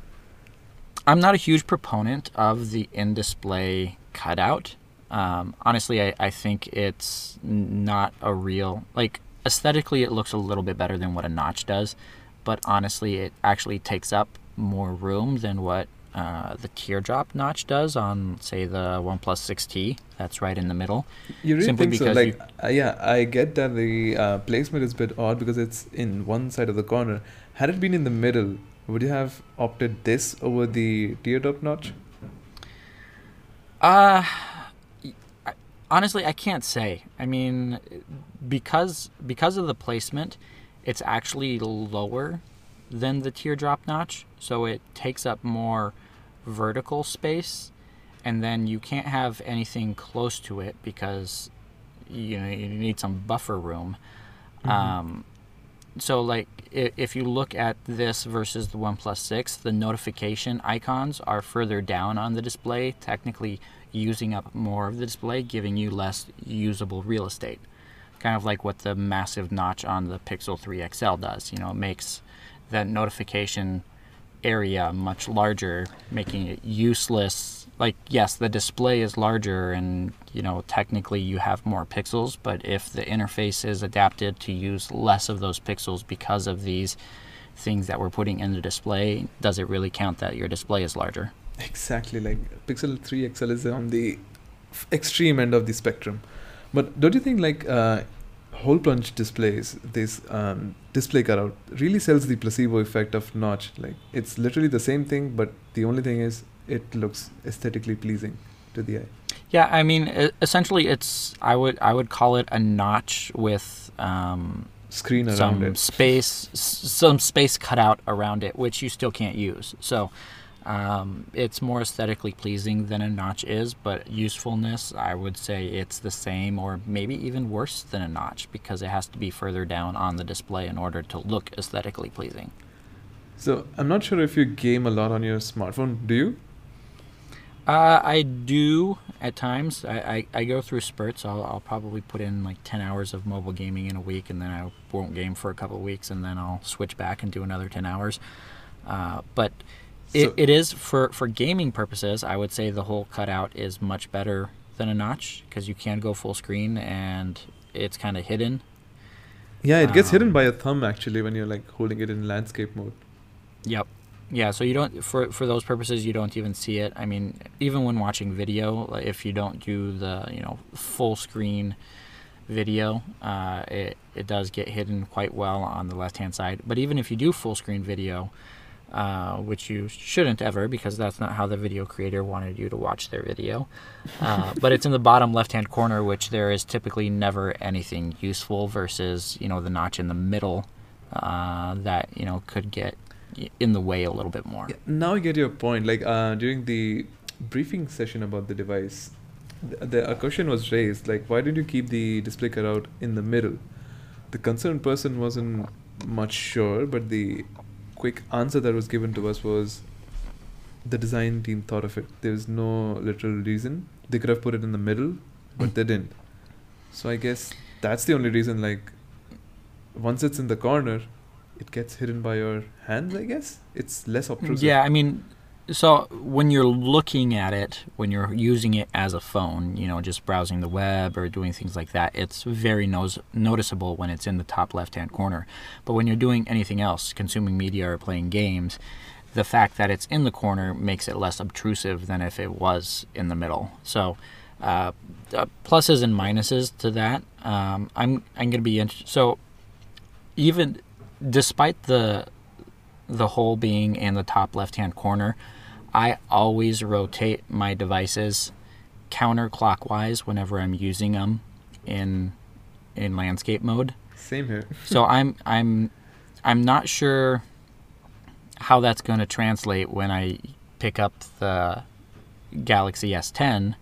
I'm not a huge proponent of the in display cutout. Um, honestly, I, I think it's not a real, like, aesthetically, it looks a little bit better than what a notch does, but honestly, it actually takes up more room than what uh, the teardrop notch does on, say, the OnePlus 6T. That's right in the middle. You really Simply think so? Like, you, uh, yeah, I get that the uh, placement is a bit odd because it's in one side of the corner. Had it been in the middle, would you have opted this over the teardrop notch? Uh honestly, I can't say. I mean, because because of the placement, it's actually lower than the teardrop notch, so it takes up more vertical space, and then you can't have anything close to it because you know you need some buffer room. Mm-hmm. Um, so like if you look at this versus the OnePlus 6, the notification icons are further down on the display, technically using up more of the display, giving you less usable real estate. Kind of like what the massive notch on the Pixel 3 XL does. You know, it makes that notification area much larger, making it useless like yes the display is larger and you know technically you have more pixels but if the interface is adapted to use less of those pixels because of these things that we're putting in the display does it really count that your display is larger? Exactly like pixel 3 xl is on the extreme end of the spectrum. But don't you think like uh, hole punch displays this um, display cutout really sells the placebo effect of notch? Like it's literally the same thing but the only thing is it looks aesthetically pleasing. to the eye. Yeah, I mean, essentially, it's I would I would call it a notch with um, Screen around some it. space, some space cut out around it, which you still can't use. So um, it's more aesthetically pleasing than a notch is, but usefulness, I would say it's the same, or maybe even worse than a notch, because it has to be further down on the display in order to look aesthetically pleasing. So I'm not sure if you game a lot on your smartphone. Do you? Uh, I do at times. I, I, I go through spurts. I'll, I'll probably put in like 10 hours of mobile gaming in a week, and then I won't game for a couple of weeks, and then I'll switch back and do another 10 hours. Uh, but it, So- it is for, for gaming purposes, I would say the whole cutout is much better than a notch because you can go full screen and it's kind of hidden. Yeah, it gets hidden Um, by a thumb actually when you're like holding it in landscape mode. Yep. Yeah, so you don't for for those purposes you don't even see it. I mean, even when watching video, if you don't do the you know full screen video, uh, it it does get hidden quite well on the left hand side. But even if you do full screen video, uh, which you shouldn't ever because that's not how the video creator wanted you to watch their video. Uh, (laughs) but it's in the bottom left hand corner, which there is typically never anything useful versus you know the notch in the middle uh, that you know could get in the way a little bit more. Yeah, now I get your point. Like uh, during the briefing session about the device, the, the a question was raised like, why did you keep the display cutout in the middle? The concerned person wasn't much sure, but the quick answer that was given to us was the design team thought of it. There was no literal reason. They could have put it in the middle, but they didn't. So I guess that's the only reason. Like, once it's in the corner, it gets hidden by your hands. I guess it's less obtrusive. Yeah, I mean, so when you're looking at it, when you're using it as a phone, you know, just browsing the web or doing things like that, it's very nos- noticeable when it's in the top left hand corner. But when you're doing anything else, consuming media or playing games, the fact that it's in the corner makes it less obtrusive than if it was in the middle. So, uh, uh, pluses and minuses to that. Um, I'm I'm gonna be interested. so even despite the the hole being in the top left hand corner, I always rotate my devices counterclockwise whenever I'm using them in in landscape mode. Same here. So (laughs) I'm I'm I'm not sure how that's going to translate when I pick up the Galaxy S10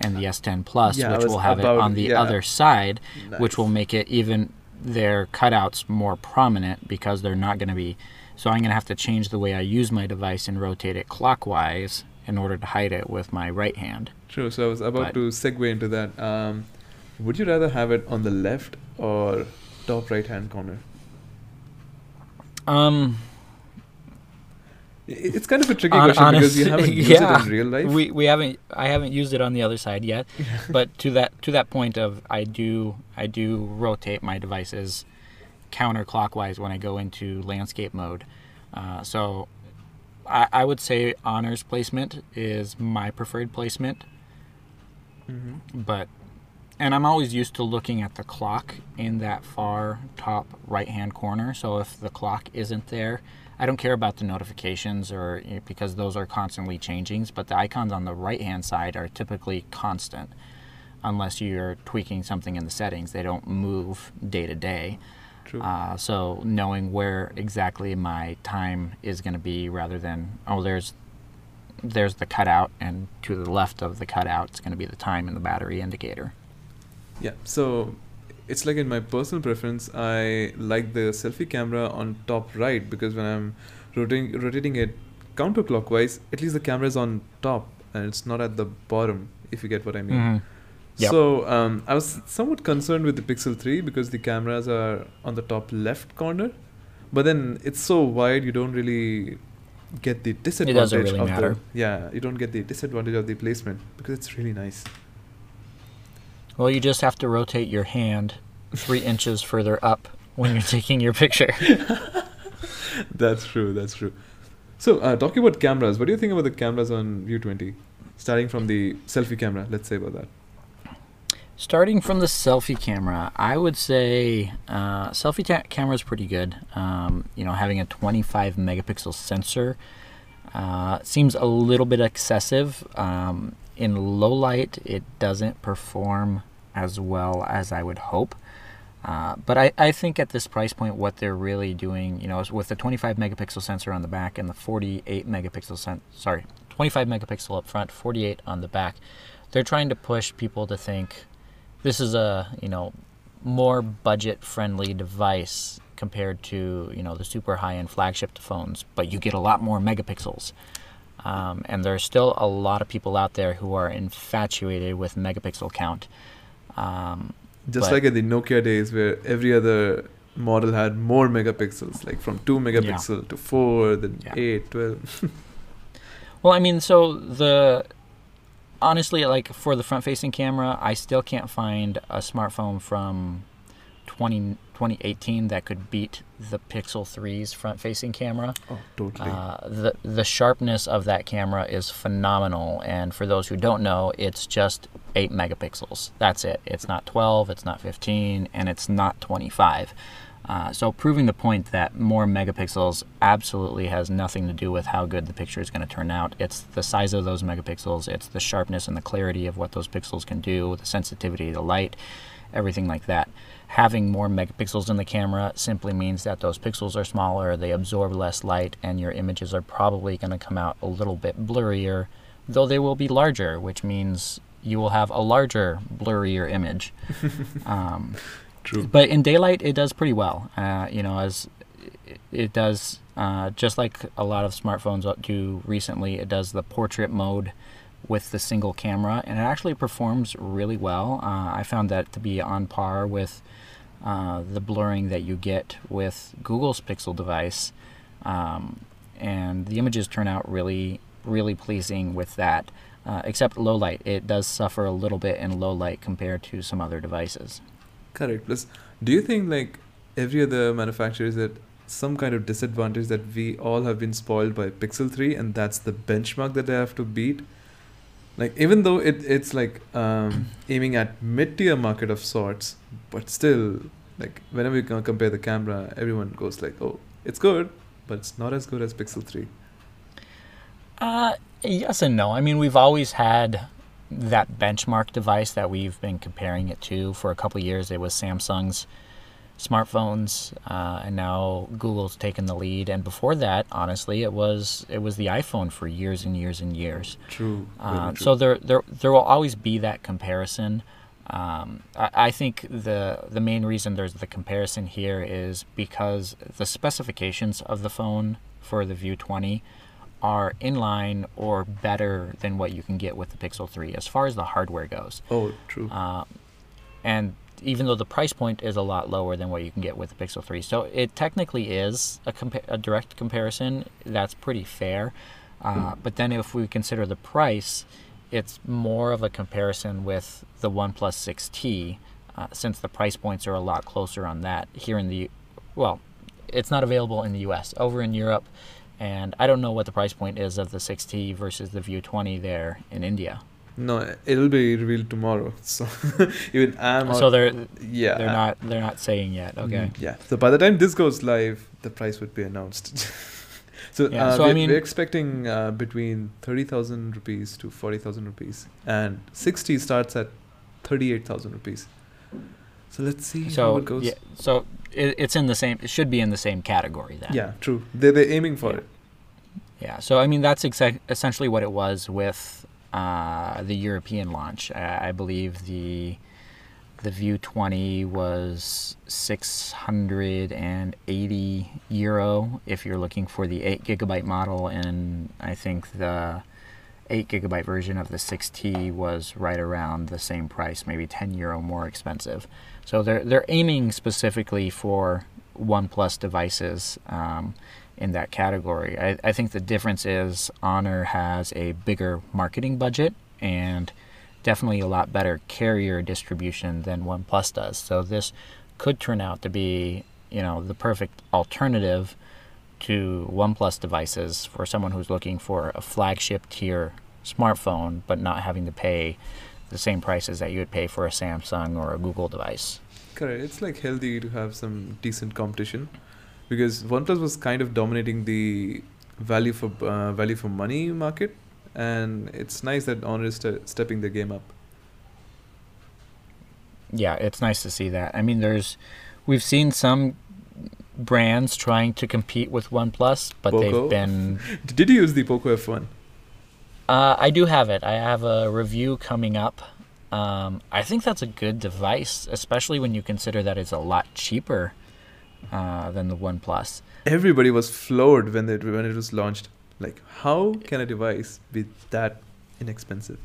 and the S10 Plus, Yeah, which will have it on the yeah. other side, which will make it even their cutouts more prominent because they're not going to be. So I'm going to have to change the way I use my device and rotate it clockwise in order to hide it with my right hand. True. So I was about But- to segue into that. Um, would you rather have it on the left or top right hand corner? Um, It's kind of a tricky Hon- question because you haven't (laughs) used yeah. it in real life. we we haven't I haven't used it on the other side yet, (laughs) but to that to that point of I do I do rotate my devices counterclockwise when I go into landscape mode. Uh, so I, I would say honors placement is my preferred placement, Mhm. but and I'm always used to looking at the clock in that far top right hand corner. So if the clock isn't there, I don't care about the notifications or you know, because those are constantly changing. But the icons on the right hand side are typically constant, unless you're tweaking something in the settings. They don't move day to day. Uh, so knowing where exactly my time is going to be, rather than oh, there's there's the cutout, and to the left of the cutout, it's going to be the time and the battery indicator. Yeah. So it's like in my personal preference, I like the selfie camera on top right because when I'm rotating rotating it counterclockwise, at least the camera is on top and it's not at the bottom. If you get what I mean. Mhm. Yep. So um, I was somewhat concerned with the Pixel 3 because the cameras are on the top left corner, but then it's so wide you don't really get the disadvantage it really of matter. the yeah you don't get the disadvantage of the placement because it's really nice. Well, you just have to rotate your hand three inches further up when you're taking your picture. (laughs) That's true. That's true. So uh, talking about cameras, what do you think about the cameras on View 20? Starting from the selfie camera, let's say about that. Starting from the selfie camera, I would say uh, selfie ta- camera is pretty good. Um, you know, having a 25 megapixel sensor uh, seems a little bit excessive. Um, in low light, it doesn't perform as well as I would hope. Uh, but I, I think at this price point, what they're really doing, you know, is with the 25 megapixel sensor on the back and the 48 megapixel sen- sorry, 25 megapixel up front, 48 on the back, they're trying to push people to think this is a you know more budget friendly device compared to you know the super high end flagship phones, but you get a lot more megapixels. Um, and are still a lot of people out there who are infatuated with megapixel count. Um, Just like in the Nokia days, where every other model had more megapixels, like from 2 megapixel yeah. to 4, then yeah. 8, 12. (laughs) well, I mean, so the honestly, like for the front facing camera, I still can't find a smartphone from 20, 2018 that could beat the Pixel 3's front facing camera. Oh, totally. Uh, the, the sharpness of that camera is phenomenal. And for those who don't know, it's just 8 megapixels. That's it. It's not 12, it's not 15, and it's not 25. Uh, so proving the point that more megapixels absolutely has nothing to do with how good the picture is going to turn out. It's the size of those megapixels, it's the sharpness and the clarity of what those pixels can do, the sensitivity, the light, everything like that. Having more megapixels in the camera simply means that those pixels are smaller, they absorb less light, and your images are probably going to come out a little bit blurrier, though they will be larger, which means you will have a larger, blurrier image. (laughs) um, True. But in daylight, it does pretty well. Uh, you know, as it does, uh, just like a lot of smartphones do recently, it does the portrait mode with the single camera, and it actually performs really well. Uh, I found that to be on par with uh, the blurring that you get with Google's Pixel device, um, and the images turn out really, really pleasing with that. Uh, except low light, it does suffer a little bit in low light compared to some other devices. Correct. Plus, do you think like every other manufacturer is at some kind of disadvantage that we all have been spoiled by Pixel 3 and that's the benchmark that they have to beat? Like even though it it's like um, aiming at mid tier market of sorts, but still like whenever you compare the camera, everyone goes like, oh, it's good, but it's not as good as Pixel 3. Uh, yes and no. I mean, we've always had that benchmark device that we've been comparing it to for a couple years. It was Samsung's smartphones, uh, and now Google's taken the lead. And before that, honestly, it was it was the iPhone for years and years and years. True. Uh, true. So there there there will always be that comparison. Um, I, I, think the the main reason there's the comparison here is because the specifications of the phone for the View 20 are in line or better than what you can get with the Pixel 3 as far as the hardware goes. Oh, true. Uh, and even though the price point is a lot lower than what you can get with the Pixel 3, so it technically is a, compa- a direct comparison. That's pretty fair. Uh. But then if we consider the price, it's more of a comparison with the OnePlus 6T, uh, since the price points are a lot closer on that here in the, well, it's not available in the U.S. Over in Europe, and I don't know what the price point is of the 6T versus the View 20 there in India. No, it'll be revealed tomorrow. So (laughs) even I'm. So they're yeah they're not they're not saying yet. Mm, okay. Yeah. So by the time this goes live, the price would be announced. (laughs) so, yeah, uh, so we're, I mean, we're expecting uh, between thirty thousand rupees to forty thousand rupees, and 6T starts at thirty-eight thousand rupees. So let's see so, how it goes. Yeah, so it, it's in the same. It should be in the same category then. Yeah, true. They they're aiming for yeah. it. Yeah. So I mean, that's exa- essentially what it was with uh, the European launch. I, believe the the View 20 was 680 euro if you're looking for the 8 gigabyte model, and I think the 8 gigabyte version of the 6T was right around the same price, maybe 10 euro more expensive. So they're they're aiming specifically for OnePlus devices um, in that category. I, I think the difference is Honor has a bigger marketing budget and definitely a lot better carrier distribution than OnePlus does. So this could turn out to be you know the perfect alternative to OnePlus devices for someone who's looking for a flagship tier smartphone but not having to pay the same prices that you would pay for a Samsung or a Google device. Correct. It's like healthy to have some decent competition because OnePlus was kind of dominating the value for uh, value for money market, and it's nice that Honor is ste- stepping the game up. Yeah, it's nice to see that. I mean, there's we've seen some brands trying to compete with OnePlus, but Poco? they've been. (laughs) Did you use the Poco F1? Uh, I do have it. I have a review coming up. Um, I think that's a good device, especially when you consider that it's a lot cheaper uh, than the OnePlus. Everybody was floored when it when it was launched. Like, how can a device be that inexpensive?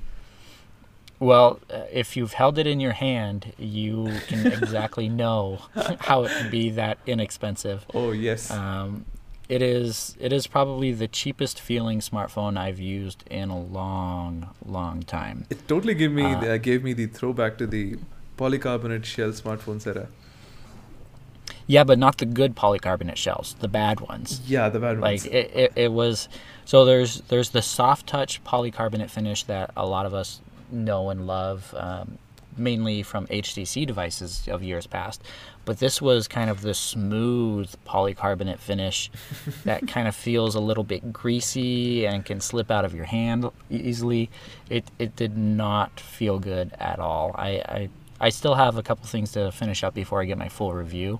Well, uh, if you've held it in your hand, you can exactly (laughs) know how it can be that inexpensive. Oh yes, Um, it is it is probably the cheapest feeling smartphone I've used in a long, long time. it totally gave me uh, uh, gave me the throwback to the polycarbonate shell smartphones era. Yeah, but not the good polycarbonate shells, the bad ones. Yeah, the bad Like ones. it, it, it was so there's there's the soft touch polycarbonate finish that a lot of us know and love, um, mainly from HTC devices of years past. But this was kind of the smooth polycarbonate finish (laughs) that kind of feels a little bit greasy and can slip out of your hand easily. It it did not feel good at all. I I, I still have a couple things to finish up before I get my full review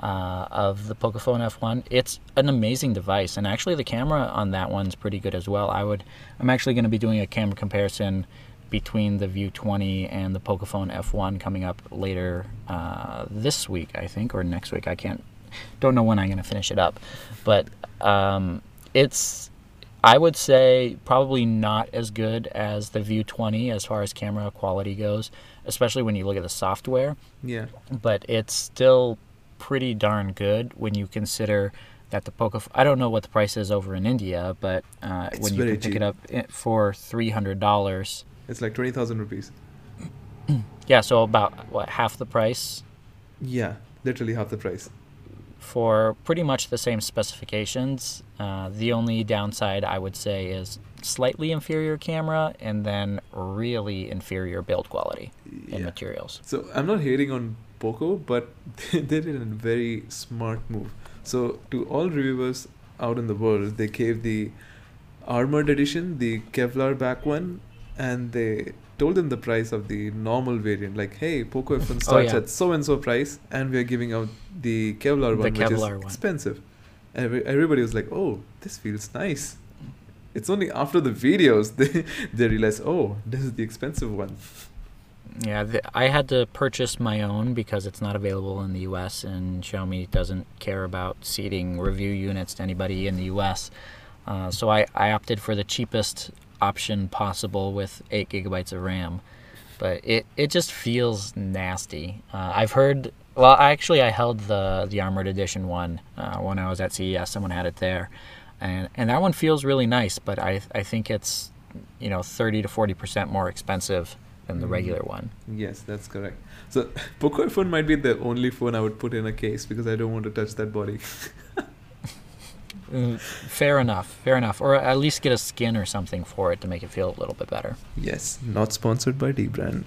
uh, of the Pocophone F1. It's an amazing device, and actually the camera on that one's pretty good as well. I would, I'm actually going to be doing a camera comparison between the View 20 and the Pocophone F1 coming up later uh, this week, I think, or next week. I can't, don't know when I'm going to finish it up, but um, it's. I would say probably not as good as the View 20 as far as camera quality goes, especially when you look at the software yeah, but it's still pretty darn good when you consider that the Poco. I don't know what the price is over in India, but uh, when you can pick cheap. it up for three hundred dollars, it's like twenty thousand rupees. (clears throat) yeah, so about what half the price Yeah, literally half the price. for pretty much the same specifications. Uh, the only downside I would say is slightly inferior camera and then really inferior build quality and Yeah. materials. So I'm not hating on Poco, but (laughs) they did a very smart move. So to all reviewers out in the world, they gave the armored edition, the Kevlar back one, and they told them the price of the normal variant. Like, hey, Poco F1 starts yeah. at so and so price, and we are giving out the Kevlar The one, which is one. expensive. Every, everybody was like, oh, this feels nice. It's only after the videos (laughs) they they realize, oh, this is the expensive one. Yeah, I had to purchase my own because it's not available in the U.S. and Xiaomi doesn't care about seeding review units to anybody in the U.S. Uh, so I, I opted for the cheapest option possible with eight gigabytes of RAM, but it, it just feels nasty. Uh, I've heard. Well, actually, I held the the armored edition one uh, when I was at CES. Someone had it there, and and that one feels really nice. But I I think it's you know thirty to forty percent more expensive than the Mm. regular one. Yes, that's correct. So (laughs) Poco phone might be the only phone I would put in a case because I don't want to touch that body. (laughs) Mm, fair enough, fair enough. Or at least get a skin or something for it to make it feel a little bit better. Yes, not sponsored by dbrand.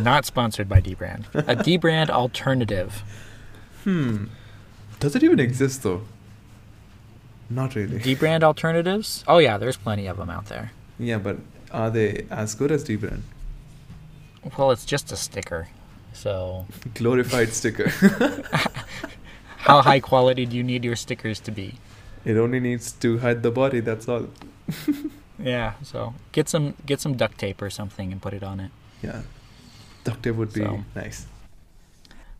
(laughs) Not sponsored by dbrand. A dbrand alternative. Hmm. Does it even exist though? Not really. dbrand alternatives? Oh yeah, there's plenty of them out there. Yeah, but are they as good as dbrand? Well, it's just a sticker. So, (laughs) Glorified sticker. (laughs) how high quality do you need your stickers to be? It only needs to hide the body. That's all. (laughs) Yeah, so get some get some duct tape or something and put it on it. Yeah. Duct tape would be So. nice.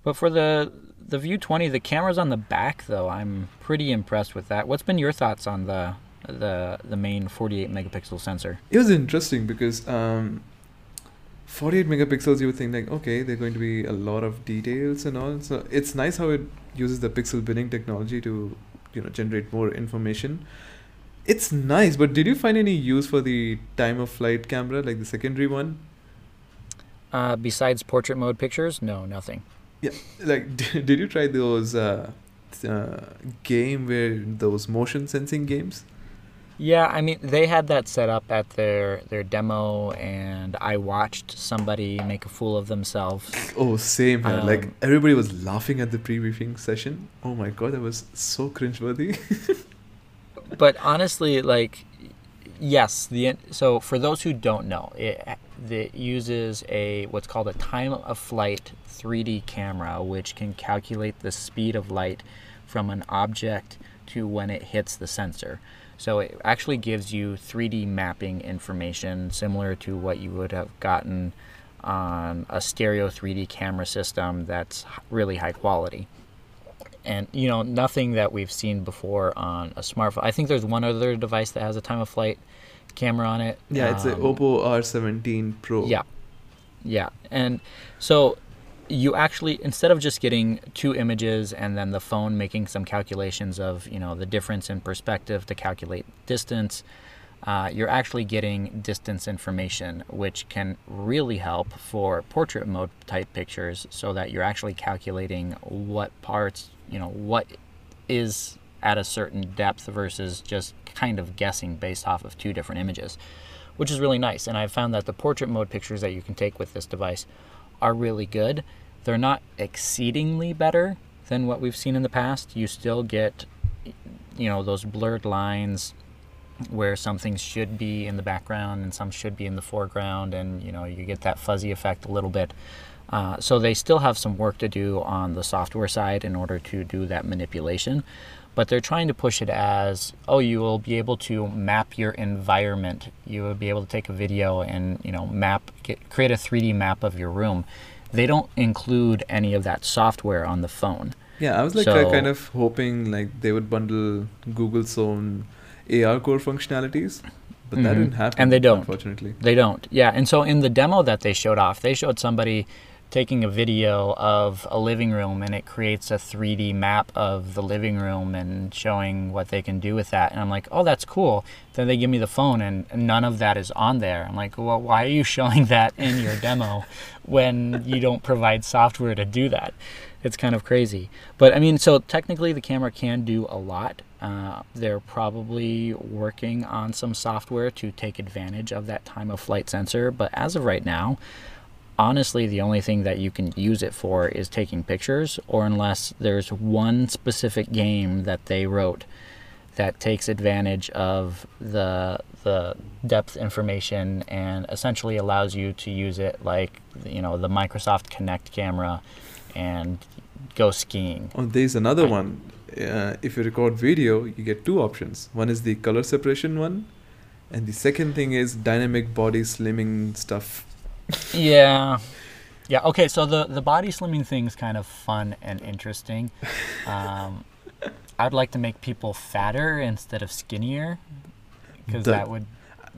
But for the the View 20, the camera's on the back though. I'm pretty impressed with that. What's been your thoughts on the the the main 48 megapixel sensor? It was interesting because um, 48 megapixels, you would think like, okay, they're going to be a lot of details and all. So it's nice how it uses the pixel binning technology to, you know, generate more information. It's nice, but did you find any use for the time of flight camera, like the secondary one? Uh, besides portrait mode pictures, no, nothing. Yeah. Like, (laughs) did you try those uh, uh, game where those motion sensing games? Yeah, I mean they had that set up at their their demo, and I watched somebody make a fool of themselves. Oh, same here. like Um, everybody was laughing at the pre-briefing session. Oh my god, that was so cringeworthy. (laughs) but honestly, like Yes, the so for those who don't know, it, it uses a what's called a time of flight 3D camera, which can calculate the speed of light from an object to when it hits the sensor. So it actually gives you 3D mapping information similar to what you would have gotten on a stereo 3D camera system that's really high quality. And you know, nothing that we've seen before on a smartphone. I think there's one other device that has a time of flight camera on it. Yeah, it's the Um, Oppo R17 Pro. yeah. Yeah. And so you actually instead of just getting two images and then the phone making some calculations of, you know, the difference in perspective to calculate distance, uh, you're actually getting distance information, which can really help for portrait mode type pictures so that you're actually calculating what parts, you know, what is at a certain depth versus just kind of guessing based off of two different images, which is really nice. And I've found that the portrait mode pictures that you can take with this device are really good. They're not exceedingly better than what we've seen in the past. You still get, you know, those blurred lines where some things should be in the background and some should be in the foreground, and you know, you get that fuzzy effect a little bit. Uh, so they still have some work to do on the software side in order to do that manipulation but they're trying to push it as oh you will be able to map your environment you will be able to take a video and you know map get, create a 3d map of your room they don't include any of that software on the phone Yeah, I was like uh, So- kind of hoping like they would bundle Google's own ARCore functionalities, but that Mhm. didn't happen. And they don't. unfortunately. They don't. Yeah. And so in the demo that they showed off, they showed somebody taking a video of a living room and it creates a 3D map of the living room and showing what they can do with that. And I'm like, oh, that's cool. Then they give me the phone and none of that is on there. I'm like, well, why are you (laughs) showing that in your demo when you don't provide software to do that? It's kind of crazy. But I mean, so technically the camera can do a lot. Uh, they're probably working on some software to take advantage of that time of flight sensor. But as of right now, honestly, the only thing that you can use it for is taking pictures, or unless there's one specific game that they wrote that takes advantage of the the depth information and essentially allows you to use it like you know the Microsoft Kinect camera and go skiing. Oh, there's another I- one. Uh, if you record video, you get two options. One is the color separation one, and the second thing is dynamic body slimming stuff. Yeah. Yeah, okay, so the, the body slimming thing's kind of fun and interesting. Um, I'd like to make people fatter instead of skinnier because that would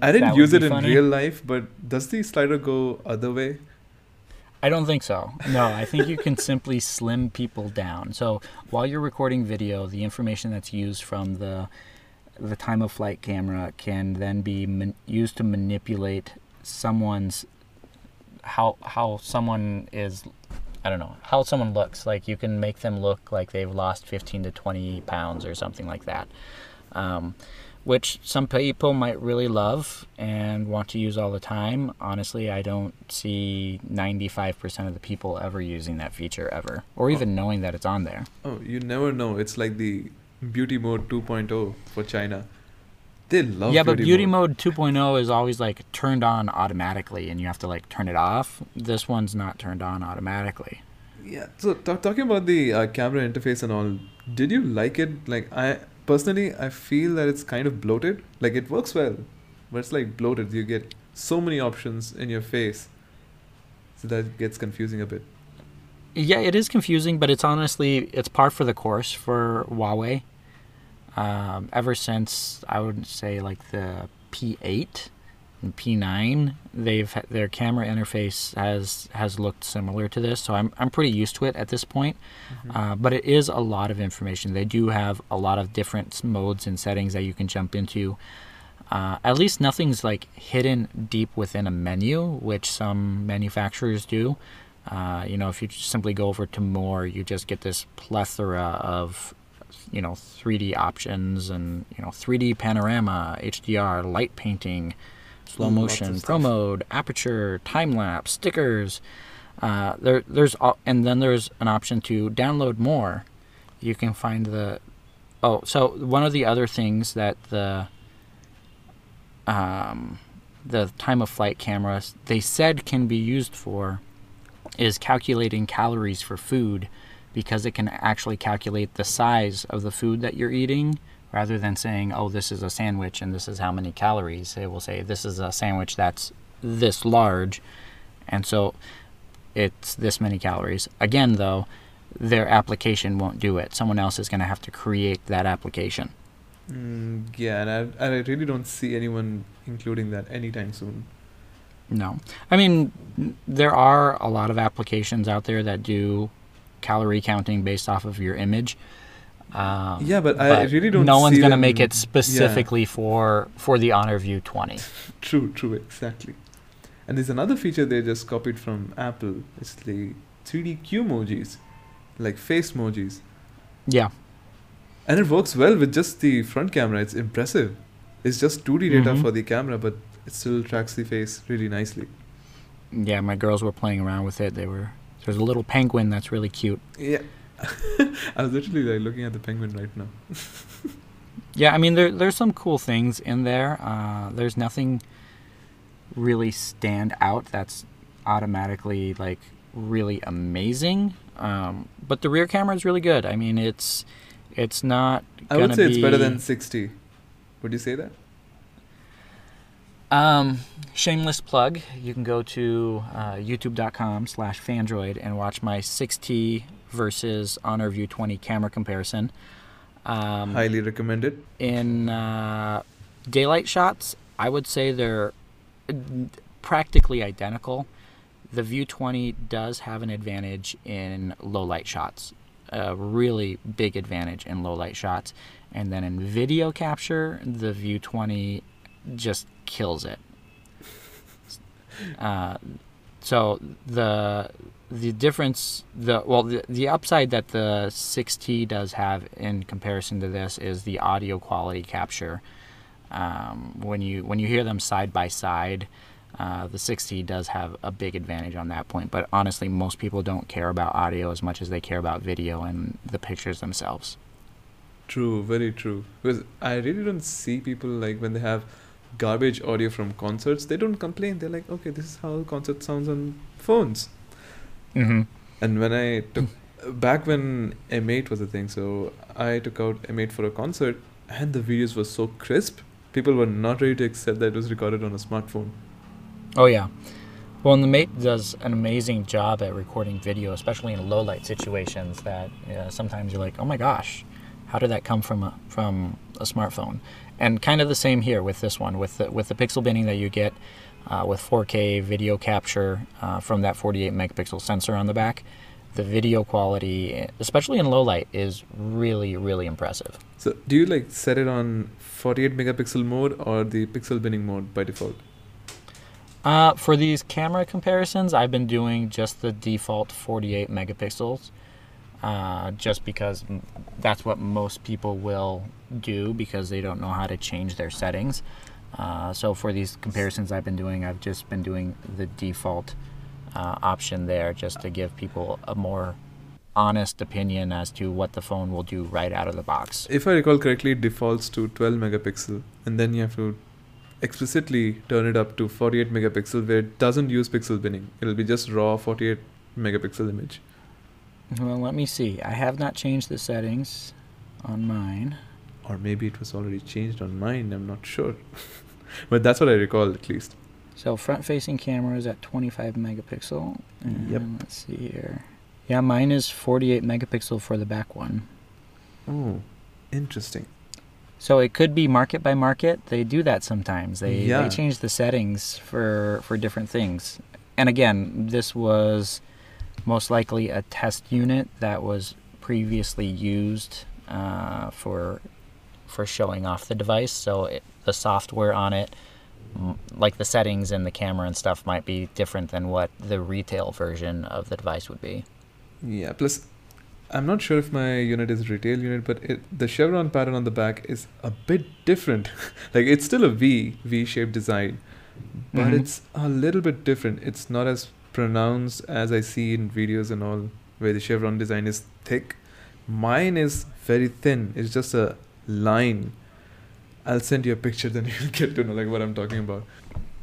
I didn't use it in funny. real life, but does the slider go other way? I don't think so. No, I think you can simply slim people down. So while you're recording video, the information that's used from the the time of flight camera can then be man- used to manipulate someone's how how someone is I don't know how someone looks. Like you can make them look like they've lost 15 to 20 pounds or something like that. Um, which some people might really love and want to use all the time. Honestly, I don't see 95% of the people ever using that feature ever, or even knowing that it's on there. Oh, you never know. It's like the beauty mode 2.0 for China. They love yeah, but beauty mode 2.0 is always like turned on automatically, and you have to like turn it off. This one's not turned on automatically. Yeah. So ta- talking about the uh, camera interface and all, did you like it? Like I personally, I feel that it's kind of bloated. Like it works well, but it's like bloated. You get so many options in your face, so that gets confusing a bit. Yeah, it is confusing, but it's honestly it's par for the course for Huawei. Um, ever since I would say like the P8 and P9, they've their camera interface has has looked similar to this, so I'm I'm pretty used to it at this point. Uh, but it is a lot of information. They do have a lot of different modes and settings that you can jump into. Uh, at least nothing's like hidden deep within a menu, which some manufacturers do. Uh, you know, if you just simply go over to more, you just get this plethora of, you know, 3D options and you know 3D panorama, HDR, light painting, slow motion, pro mode, aperture, time lapse, stickers. Uh, there, there's al- and then there's an option to download more. You can find the. Oh, so one of the other things that the um, the time of flight cameras they said can be used for is calculating calories for food because it can actually calculate the size of the food that you're eating rather than saying, oh, this is a sandwich and this is how many calories. It will say, this is a sandwich that's this large, and so it's this many calories. Again, though, their application won't do it. Someone else is going to have to create that application. Mm, yeah, and I, and I really don't see anyone including that anytime soon. No. I mean, there are a lot of applications out there that do calorie counting based off of your image. Um, yeah, but, I really don't. No one's going to make it yeah. specifically for for the Honor View 20. True, true, exactly. And there's another feature they just copied from Apple. It's the 3D Q emojis, like face emojis. Yeah. And it works well with just the front camera. It's impressive. It's just 2D data Mhm. for the camera, but it still tracks the face really nicely. Yeah, my girls were playing around with it. They were there's a little penguin that's really cute. Yeah. (laughs) I was literally like looking at the penguin right now. (laughs) Yeah, I mean there there's some cool things in there. Uh, there's nothing really stand out that's automatically like really amazing. Um, but the rear camera is really good. I mean it's it's not. I would say it's better than 6T. Would you say that? Um, shameless plug. You can go to uh, youtube.com slash Phandroid and watch my 6T versus Honor View 20 camera comparison. Um, Highly recommended. in uh, daylight shots, I would say they're uh, practically identical. The View 20 does have an advantage in low light shots, a really big advantage in low light shots. And then in video capture, the View 20 just kills it. Uh, so the the difference the well the, the upside that the 6T does have in comparison to this is the audio quality capture. Um, when you when you hear them side by side, uh, the 6T does have a big advantage on that point. But honestly, most people don't care about audio as much as they care about video and the pictures themselves. True, very true. Because I really don't see people like when they have garbage audio from concerts, they don't complain. They're like, okay, this is how concert sounds on phones. Mm-hmm. And when I took back when M8 was a thing, so I took out M8 for a concert, and the videos were so crisp. People were not ready to accept that it was recorded on a smartphone. Oh yeah. Well, and the Mate does an amazing job at recording video, especially in low light situations. That uh, sometimes you're like, oh my gosh, how did that come from a from a smartphone? And kind of the same here with this one, with the, with the pixel binning that you get uh, with 4K video capture uh, from that 48 megapixel sensor on the back. The video quality, especially in low light, is really really impressive. So, do you like set it on 48 megapixel mode or the pixel binning mode by default? Uh, for these camera comparisons, I've been doing just the default 48 megapixels, uh, just because that's what most people will do because they don't know how to change their settings. Uh, so for these comparisons I've been doing, I've just been doing the default uh, option there just to give people a more honest opinion as to what the phone will do right out of the box. If I recall correctly, it defaults to 12 megapixel, and then you have to explicitly turn it up to 48 megapixel, where it doesn't use pixel binning. It'll be just raw 48 megapixel image. Well, let me see. I have not changed the settings on mine. Or maybe it was already changed on mine. I'm not sure, (laughs) but that's what I recall at least. So front facing camera is at 25 megapixel. And Yep. let's see here. Yeah, mine is 48 megapixel for the back one. Oh, interesting. So it could be market by market. They do that sometimes. They Yeah. they change the settings for for different things. And again, this was most likely a test unit that was previously used uh, for for showing off the device. So it, the software on it, like the settings and the camera and stuff, might be different than what the retail version of the device would be. Yeah. Plus, I'm not sure if my unit is a retail unit, but it, the chevron pattern on the back is a bit different. (laughs) like it's still a V V-shaped design, but Mhm. it's a little bit different. It's not as pronounced as I see in videos and all, where the chevron design is thick. Mine is very thin. It's just a line, I'll send you a picture, (laughs) then you'll get to know like what I'm talking about.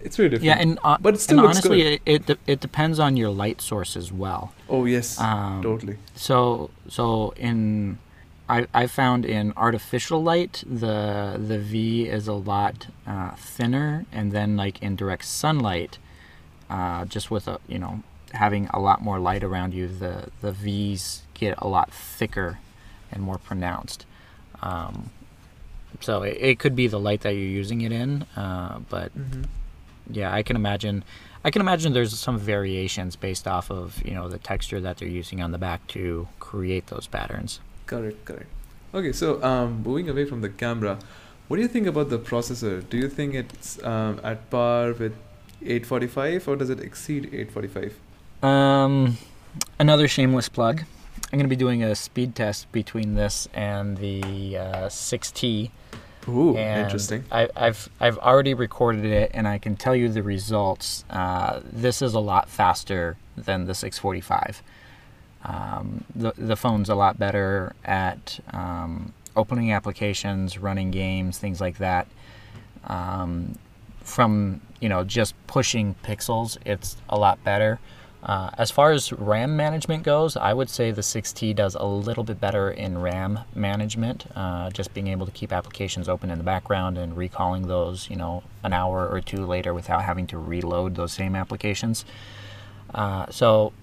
It's very different. Yeah, and uh, But it still and honestly, good. it, it it depends on your light source as well. oh yes, Um, totally. So so in I I found in artificial light the the V is a lot uh, thinner, and then like in direct sunlight, uh, just with a you know having a lot more light around you, the the V's get a lot thicker and more pronounced. Um, so it, it could be the light that you're using it in, uh, but hmm yeah, I can imagine. I can imagine there's some variations based off of you know the texture that they're using on the back to create those patterns. Correct, correct. Okay, so um, moving away from the camera, what do you think about the processor? Do you think it's um, at par with 845 or does it exceed 845? Um, another shameless plug. I'm going to be doing a speed test between this and the uh, 6T. Ooh, and interesting. I, I've I've already recorded it, and I can tell you the results. Uh, this is a lot faster than the 645. Um, the the phone's a lot better at um, opening applications, running games, things like that. Um, from you know just pushing pixels, it's a lot better. Uh, as far as RAM management goes, I would say the 6T does a little bit better in RAM management, uh, just being able to keep applications open in the background and recalling those, you know, an hour or two later without having to reload those same applications. Uh, so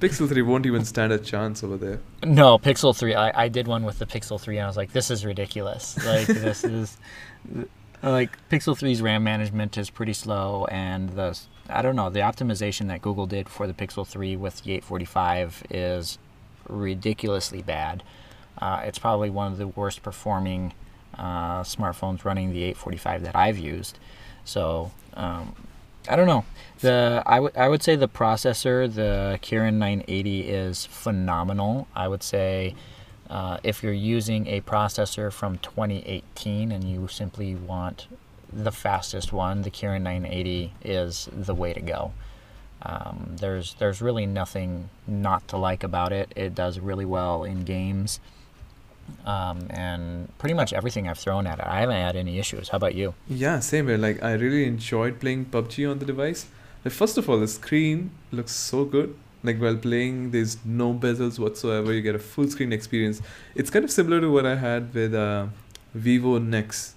Pixel 3 won't even stand a chance over there. no, Pixel 3. I, I did one with the Pixel 3 and I was like, this is ridiculous. Like, this (laughs) is. Like, Pixel 3's RAM management is pretty slow, and the. I don't know, the optimization that Google did for the Pixel 3 with the 845 is ridiculously bad. Uh, it's probably one of the worst performing uh, smartphones running the 845 that I've used. So, um, I don't know. The I would I would say the processor, the Kirin 980, is phenomenal. I would say uh, if you're using a processor from 2018 and you simply want the fastest one, the Kirin 980 is the way to go. Um, there's there's really nothing not to like about it. It does really well in games, um, and pretty much everything I've thrown at it, I haven't had any issues. How about you? Yeah, same here. Like, I really enjoyed playing PUBG on the device. Like, first of all, the screen looks so good. Like, while playing, there's no bezels whatsoever. You get a full screen experience. It's kind of similar to what I had with uh, Vivo Nex.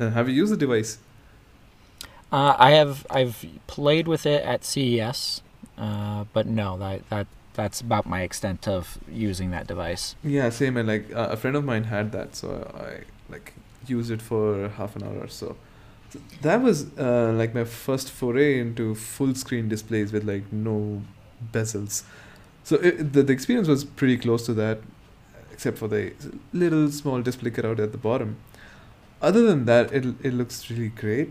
Uh, have you used the device? Uh, I have I've played with it at CES, uh, but no, that that that's about my extent of using that device. Yeah, same. And like uh, a friend of mine had that, so I like used it for half an hour or so. so that was uh, like my first foray into full screen displays with like no bezels. So it, the the experience was pretty close to that, except for the little small display cutout at the bottom. Other than that, it it looks really great,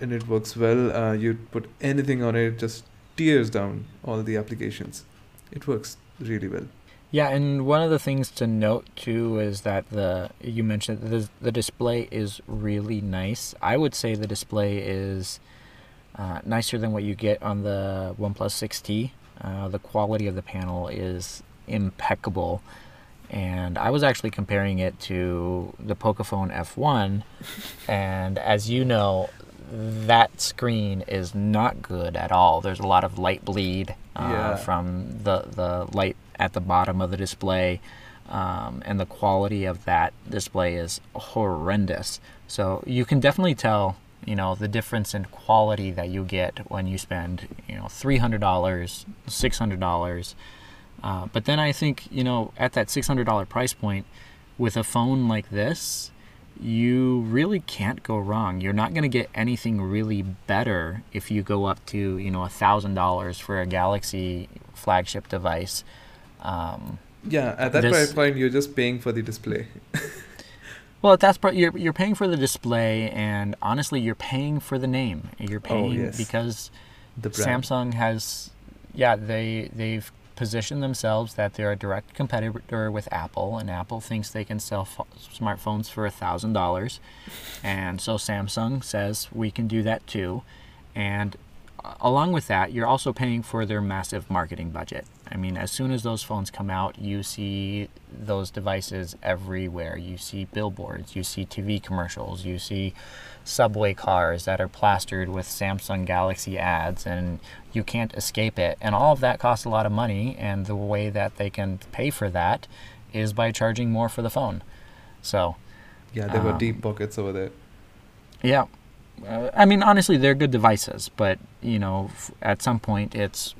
and it works well. Uh, you put anything on it, it just tears down all the applications. It works really well. Yeah, and one of the things to note too is that the you mentioned the the display is really nice. I would say the display is uh, nicer than what you get on the OnePlus 6T. Uh, the quality of the panel is impeccable, and I was actually comparing it to the Pocophone F1, (laughs) and as you know, that screen is not good at all. There's a lot of light bleed uh, Yeah. from the the light at the bottom of the display, um, and the quality of that display is horrendous. So you can definitely tell, you know, the difference in quality that you get when you spend, you know, three hundred dollars, six hundred dollars. Uh, but then I think, you know, at that six hundred dollar price point, with a phone like this, you really can't go wrong. You're not going to get anything really better if you go up to you know a thousand dollars for a Galaxy flagship device. Um, Yeah, at that This- price point, you're just paying for the display. (laughs) well, that's you're you're paying for the display, and honestly, you're paying for the name. You're paying yes. because The. Samsung has, yeah, they they've positioned themselves that they're a direct competitor with Apple, and Apple thinks they can sell pho- smartphones for a thousand dollars, and so Samsung says we can do that too, and uh, along with that, you're also paying for their massive marketing budget. I mean, as soon as those phones come out, you see those devices everywhere. You see billboards, you see TV commercials, you see subway cars that are plastered with Samsung Galaxy ads, and you can't escape it. And all of that costs a lot of money, and the way that they can pay for that is by charging more for the phone. So, Yeah, there were Um, deep pockets over there. yeah. Uh, I mean, honestly, they're good devices, but you know, f- at some point, it's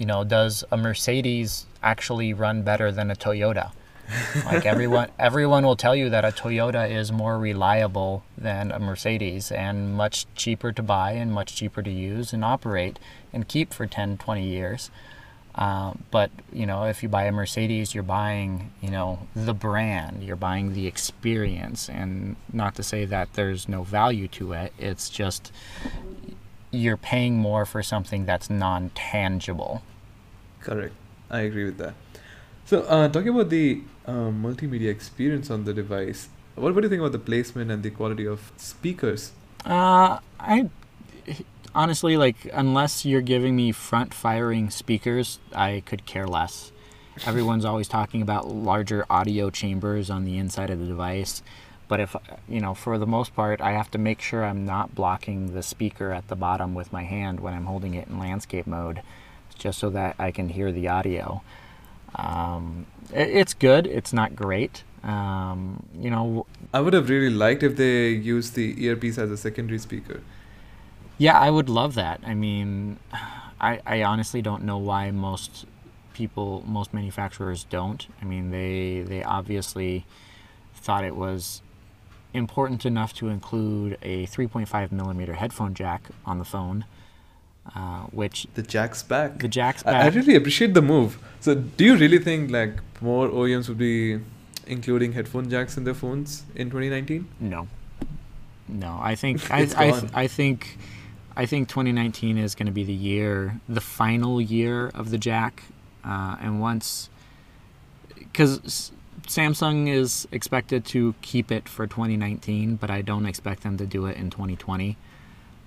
you know, does a Mercedes actually run better than a Toyota? like everyone, (laughs) everyone will tell you that a Toyota is more reliable than a Mercedes and much cheaper to buy and much cheaper to use and operate and keep for 10, 20 years. Um, but you know, if you buy a Mercedes, you're buying you know the brand, you're buying the experience, and not to say that there's no value to it. It's just you're paying more for something that's non-tangible. Correct. I agree with that. So, uh, talking about the uh, multimedia experience on the device, what, what do you think about the placement and the quality of speakers? Uh, I honestly like unless you're giving me front-firing speakers, I could care less. (laughs) Everyone's always talking about larger audio chambers on the inside of the device, but if you know, for the most part, I have to make sure I'm not blocking the speaker at the bottom with my hand when I'm holding it in landscape mode, just so that I can hear the audio. Um, it's good. It's not great. Um, you know, I would have really liked if they used the earpiece as a secondary speaker. Yeah, I would love that. I mean, I, I honestly don't know why most people, most manufacturers don't. I mean, they they obviously thought it was important enough to include a 3.5 millimeter headphone jack on the phone, uh, which The jack's back. the jack's I, I really appreciate the move. So, do you really think like more OEMs would be including headphone jacks in their phones in 2019? No, no. I think (laughs) I I. I think I think 2019 is going to be the year, the final year of the jack, uh, and once because Samsung is expected to keep it for 2019, but I don't expect them to do it in 2020,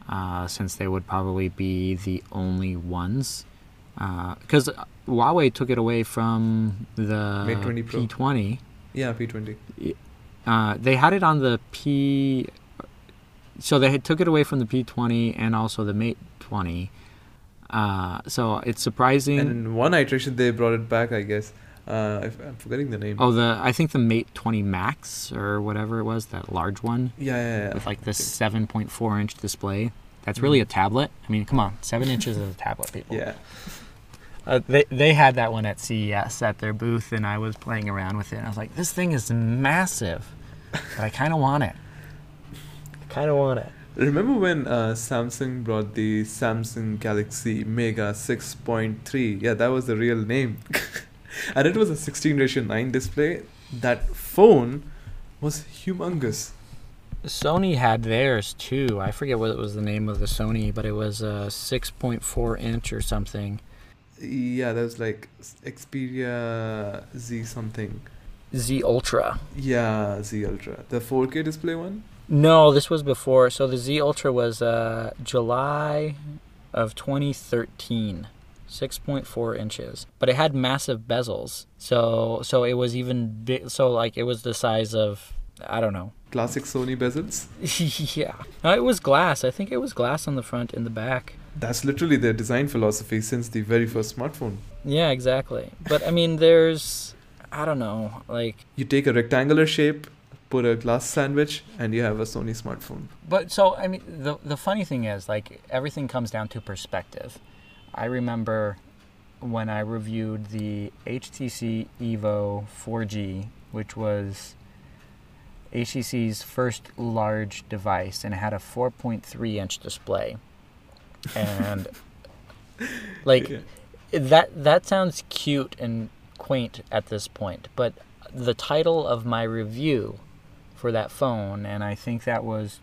uh, since they would probably be the only ones. Because Huawei took it away from the Mate 20 Pro. P20. Yeah, P20. Uh, they had it on the P. So they had took it away from the P20 and also the Mate 20. Uh, so it's surprising. And in one iteration, they brought it back, I guess. Uh, I, I'm forgetting the name. oh, the I think the Mate 20 Max or whatever it was, that large one Yeah, yeah, yeah. with like Okay. 7.4 inch display. That's really a Mhm. tablet. I mean, come on, seven inches is a tablet, people. Yeah. (laughs) Uh, they they had that one at CES at their booth, and I was playing around with it. And I was like, this thing is massive, but I kind of want it. I kind of want it. Remember when uh, Samsung brought the Samsung Galaxy Mega 6.3? Yeah, that was the real name. (laughs) and it was a 16 ratio 9 display. That phone was humongous. Sony had theirs too. I forget what it was the name of the Sony, but it was a 6.4 inch or something. Yeah, that was like Xperia Z something. Z Ultra. Yeah, Z Ultra. The 4K display one? No, this was before. So the Z Ultra was uh, July of 2013. 6.4 inches, but it had massive bezels. So so it was even big. So like it was the size of I don't know. Classic Sony bezels. (laughs) yeah, no, it was glass. I think it was glass on the front and the back. That's literally their design philosophy since the very first smartphone. Yeah, exactly. But I mean, there's I don't know, like You take a rectangular shape, put a glass sandwich, and you have a Sony smartphone. But so I mean, the the funny thing is, like everything comes down to perspective. I remember when I reviewed the HTC Evo 4G, which was HTC's first large device, and it had a 4.3 inch display, and (laughs) like Yeah. that that sounds cute and quaint at this point, but the title of my review for that phone, and I think that was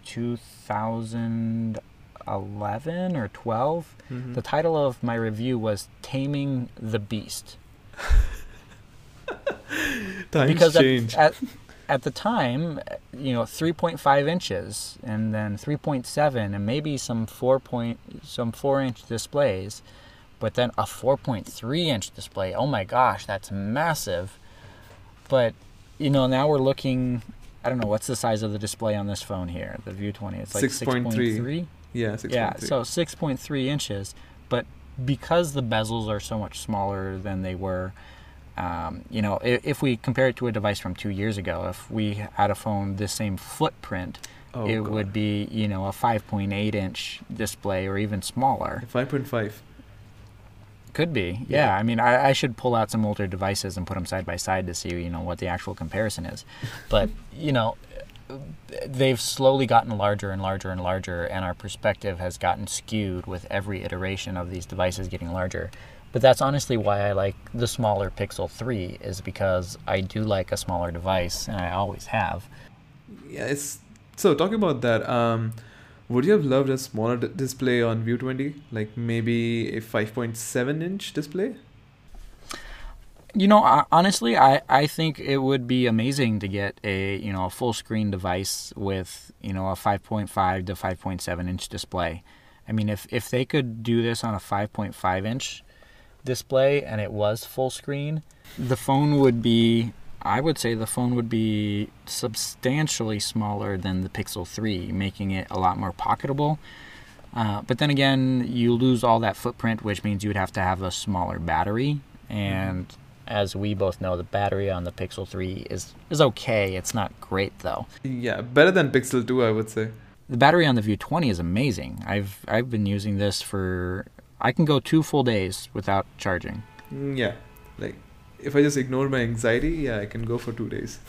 2011 or 12. Mhm. The title of my review was "Taming the Beast" (laughs) Times because at, change. at at the time, you know, 3.5 inches, and then 3.7, and maybe some four point some four inch displays. But then a 4.3 inch display, oh my gosh, that's massive. But, you know, now we're looking, I don't know, what's the size of the display on this phone here, the View 20? It's like 6.3. 6.3. Yeah, 6.3. Yeah, so 6.3 inches. But because the bezels are so much smaller than they were, um, you know, if, if we compare it to a device from two years ago, if we had a phone this same footprint, Oh, it God. would be, you know, a 5.8 inch display or even smaller. 5.5. Could be. Yeah. Yeah, I mean, I, I should pull out some older devices and put them side by side to see, you know, what the actual comparison is. But, you know, they've slowly gotten larger and larger and larger, and our perspective has gotten skewed with every iteration of these devices getting larger. But that's honestly why I like the smaller Pixel 3, is because I do like a smaller device, and I always have. Yeah, it's so talking about that. Um, would you have loved a smaller d- display on View 20, like maybe a 5.7 inch display? You know, honestly, I, I think it would be amazing to get a you know a full screen device with you know a 5.5 to 5.7 inch display. I mean, if if they could do this on a 5.5 inch display and it was full screen, the phone would be I would say the phone would be substantially smaller than the Pixel 3, making it a lot more pocketable. Uh, but then again, you lose all that footprint, which means you would have to have a smaller battery. And as we both know, the battery on the Pixel 3 is, is okay. It's not great though. Yeah, better than Pixel 2, I would say. The battery on the View 20 is amazing. I've I've been using this for I can go two full days without charging. Mm, Yeah, like if I just ignore my anxiety, yeah, I can go for two days. (laughs)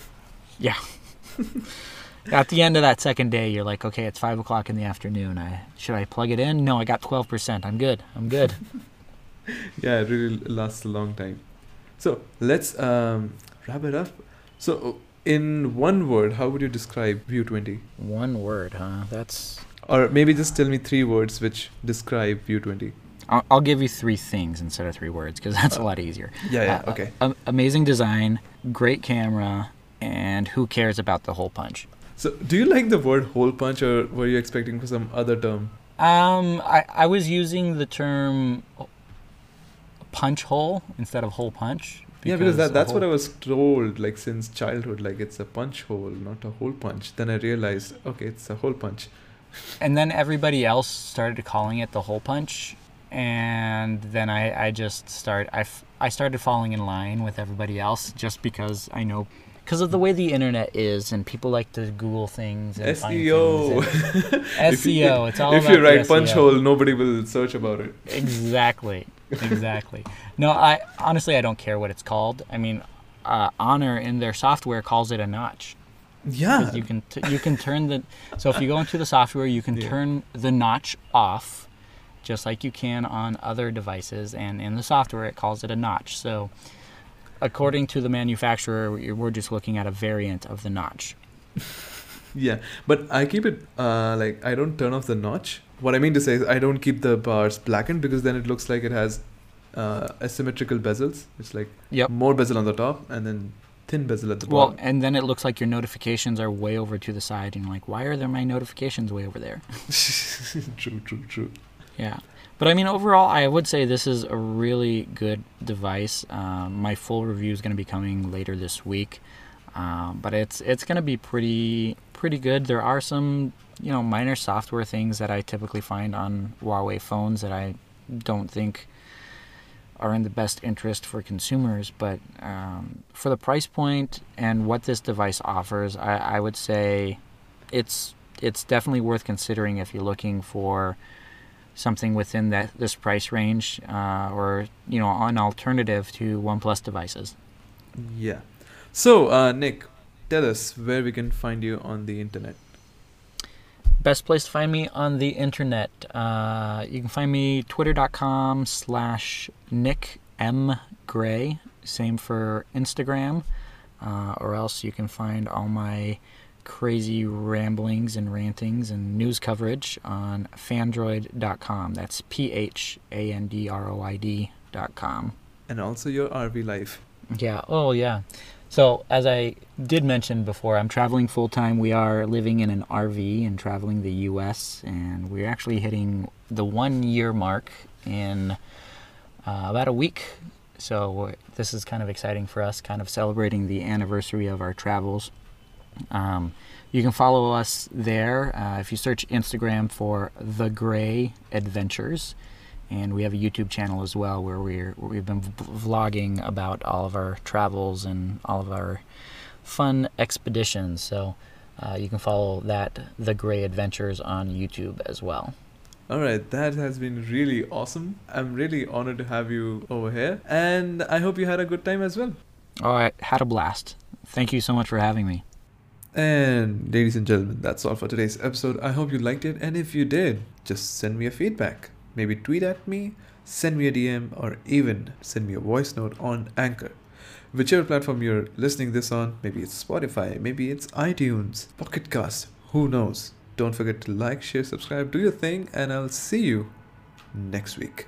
Yeah. (laughs) At the end of that second day, you're like, okay, it's five o'clock in the afternoon. I should I plug it in? No, I got twelve percent. I'm good. I'm good. (laughs) Yeah, it really lasts a long time. So let's um, wrap it up. So, in one word, how would you describe View 20? One word, huh? That's. Or maybe just tell me three words which describe View 20. I'll, I'll give you three things instead of three words because that's a lot easier. Yeah, yeah, Uh, okay. am- amazing design, great camera, and who cares about the hole punch? So, do you like the word hole punch or were you expecting for some other term? Um, I, I was using the term punch hole instead of hole punch. yeah, because that, that's what I was told like since childhood. Like it's a punch hole, not a hole punch. Then I realized, okay, it's a hole punch. (laughs) And then everybody else started calling it the hole punch, and then I, I just start I, f- I started falling in line with everybody else just because I know because of the way the internet is and people like to Google things and find SEO. things and- (laughs) you- SEO. It's all if you write punch hole, nobody will search about it. Exactly. Exactly. no, I honestly I don't care what it's called. I mean, uh, Honor in their software calls it a notch. Yeah. you can t- you can turn the so if you go into the software you can Yeah. turn the notch off just like you can on other devices and in the software it calls it a notch so according to the manufacturer we- we're just looking at a variant of the notch (laughs) Yeah, but I keep it uh, like I don't turn off the notch. What I mean to say is I don't keep the bars blackened because then it looks like it has uh, asymmetrical bezels. It's like yep more bezel on the top and then thin bezel at the well bottom. Well, and then it looks like your notifications are way over to the side and you're like why are there my notifications way over there (laughs) true, true, true. Yeah. But I mean, overall, I would say this is a really good device. Um, my full review is going to be coming later this week, um, but it's it's going to be pretty pretty good. There are some you know minor software things that I typically find on Huawei phones that I don't think are in the best interest for consumers. But um, for the price point and what this device offers, I, I would say it's it's definitely worth considering if you're looking for something within that this price range uh, or you know an alternative to OnePlus devices. Yeah. So, uh, Nick, tell us where we can find you on the internet. Best place to find me on the internet. Uh, you can find me twitter.com slash Nick M Gray. Same for Instagram. Uh, or else you can find all my crazy ramblings and rantings and news coverage on phandroid.com. That's P H A N D R O I D.com. And also your RV life. Yeah. Oh, yeah. So, as I did mention before, I'm traveling full time. We are living in an RV and traveling the U.S., and we're actually hitting the one year mark in uh, about a week. So this is kind of exciting for us, kind of celebrating the anniversary of our travels. Um, you can follow us there uh, if you search Instagram for The Gray Adventures. And we have a YouTube channel as well where, we're, where we've been vlogging about all of our travels and all of our fun expeditions. So uh, you can follow that, The Gray Adventures, on YouTube as well. All right, that has been really awesome. I'm really honored to have you over here, and I hope you had a good time as well. All right, had a blast. Thank you so much for having me. And ladies and gentlemen, that's all for today's episode. I hope you liked it, and if you did, just send me a feedback. Maybe tweet at me, send me a DM, or even send me a voice note on Anchor. Whichever platform you're listening this on, maybe it's Spotify, maybe it's iTunes, Pocket Cast, who knows? Don't forget to like, share, subscribe, do your thing, and I'll see you next week.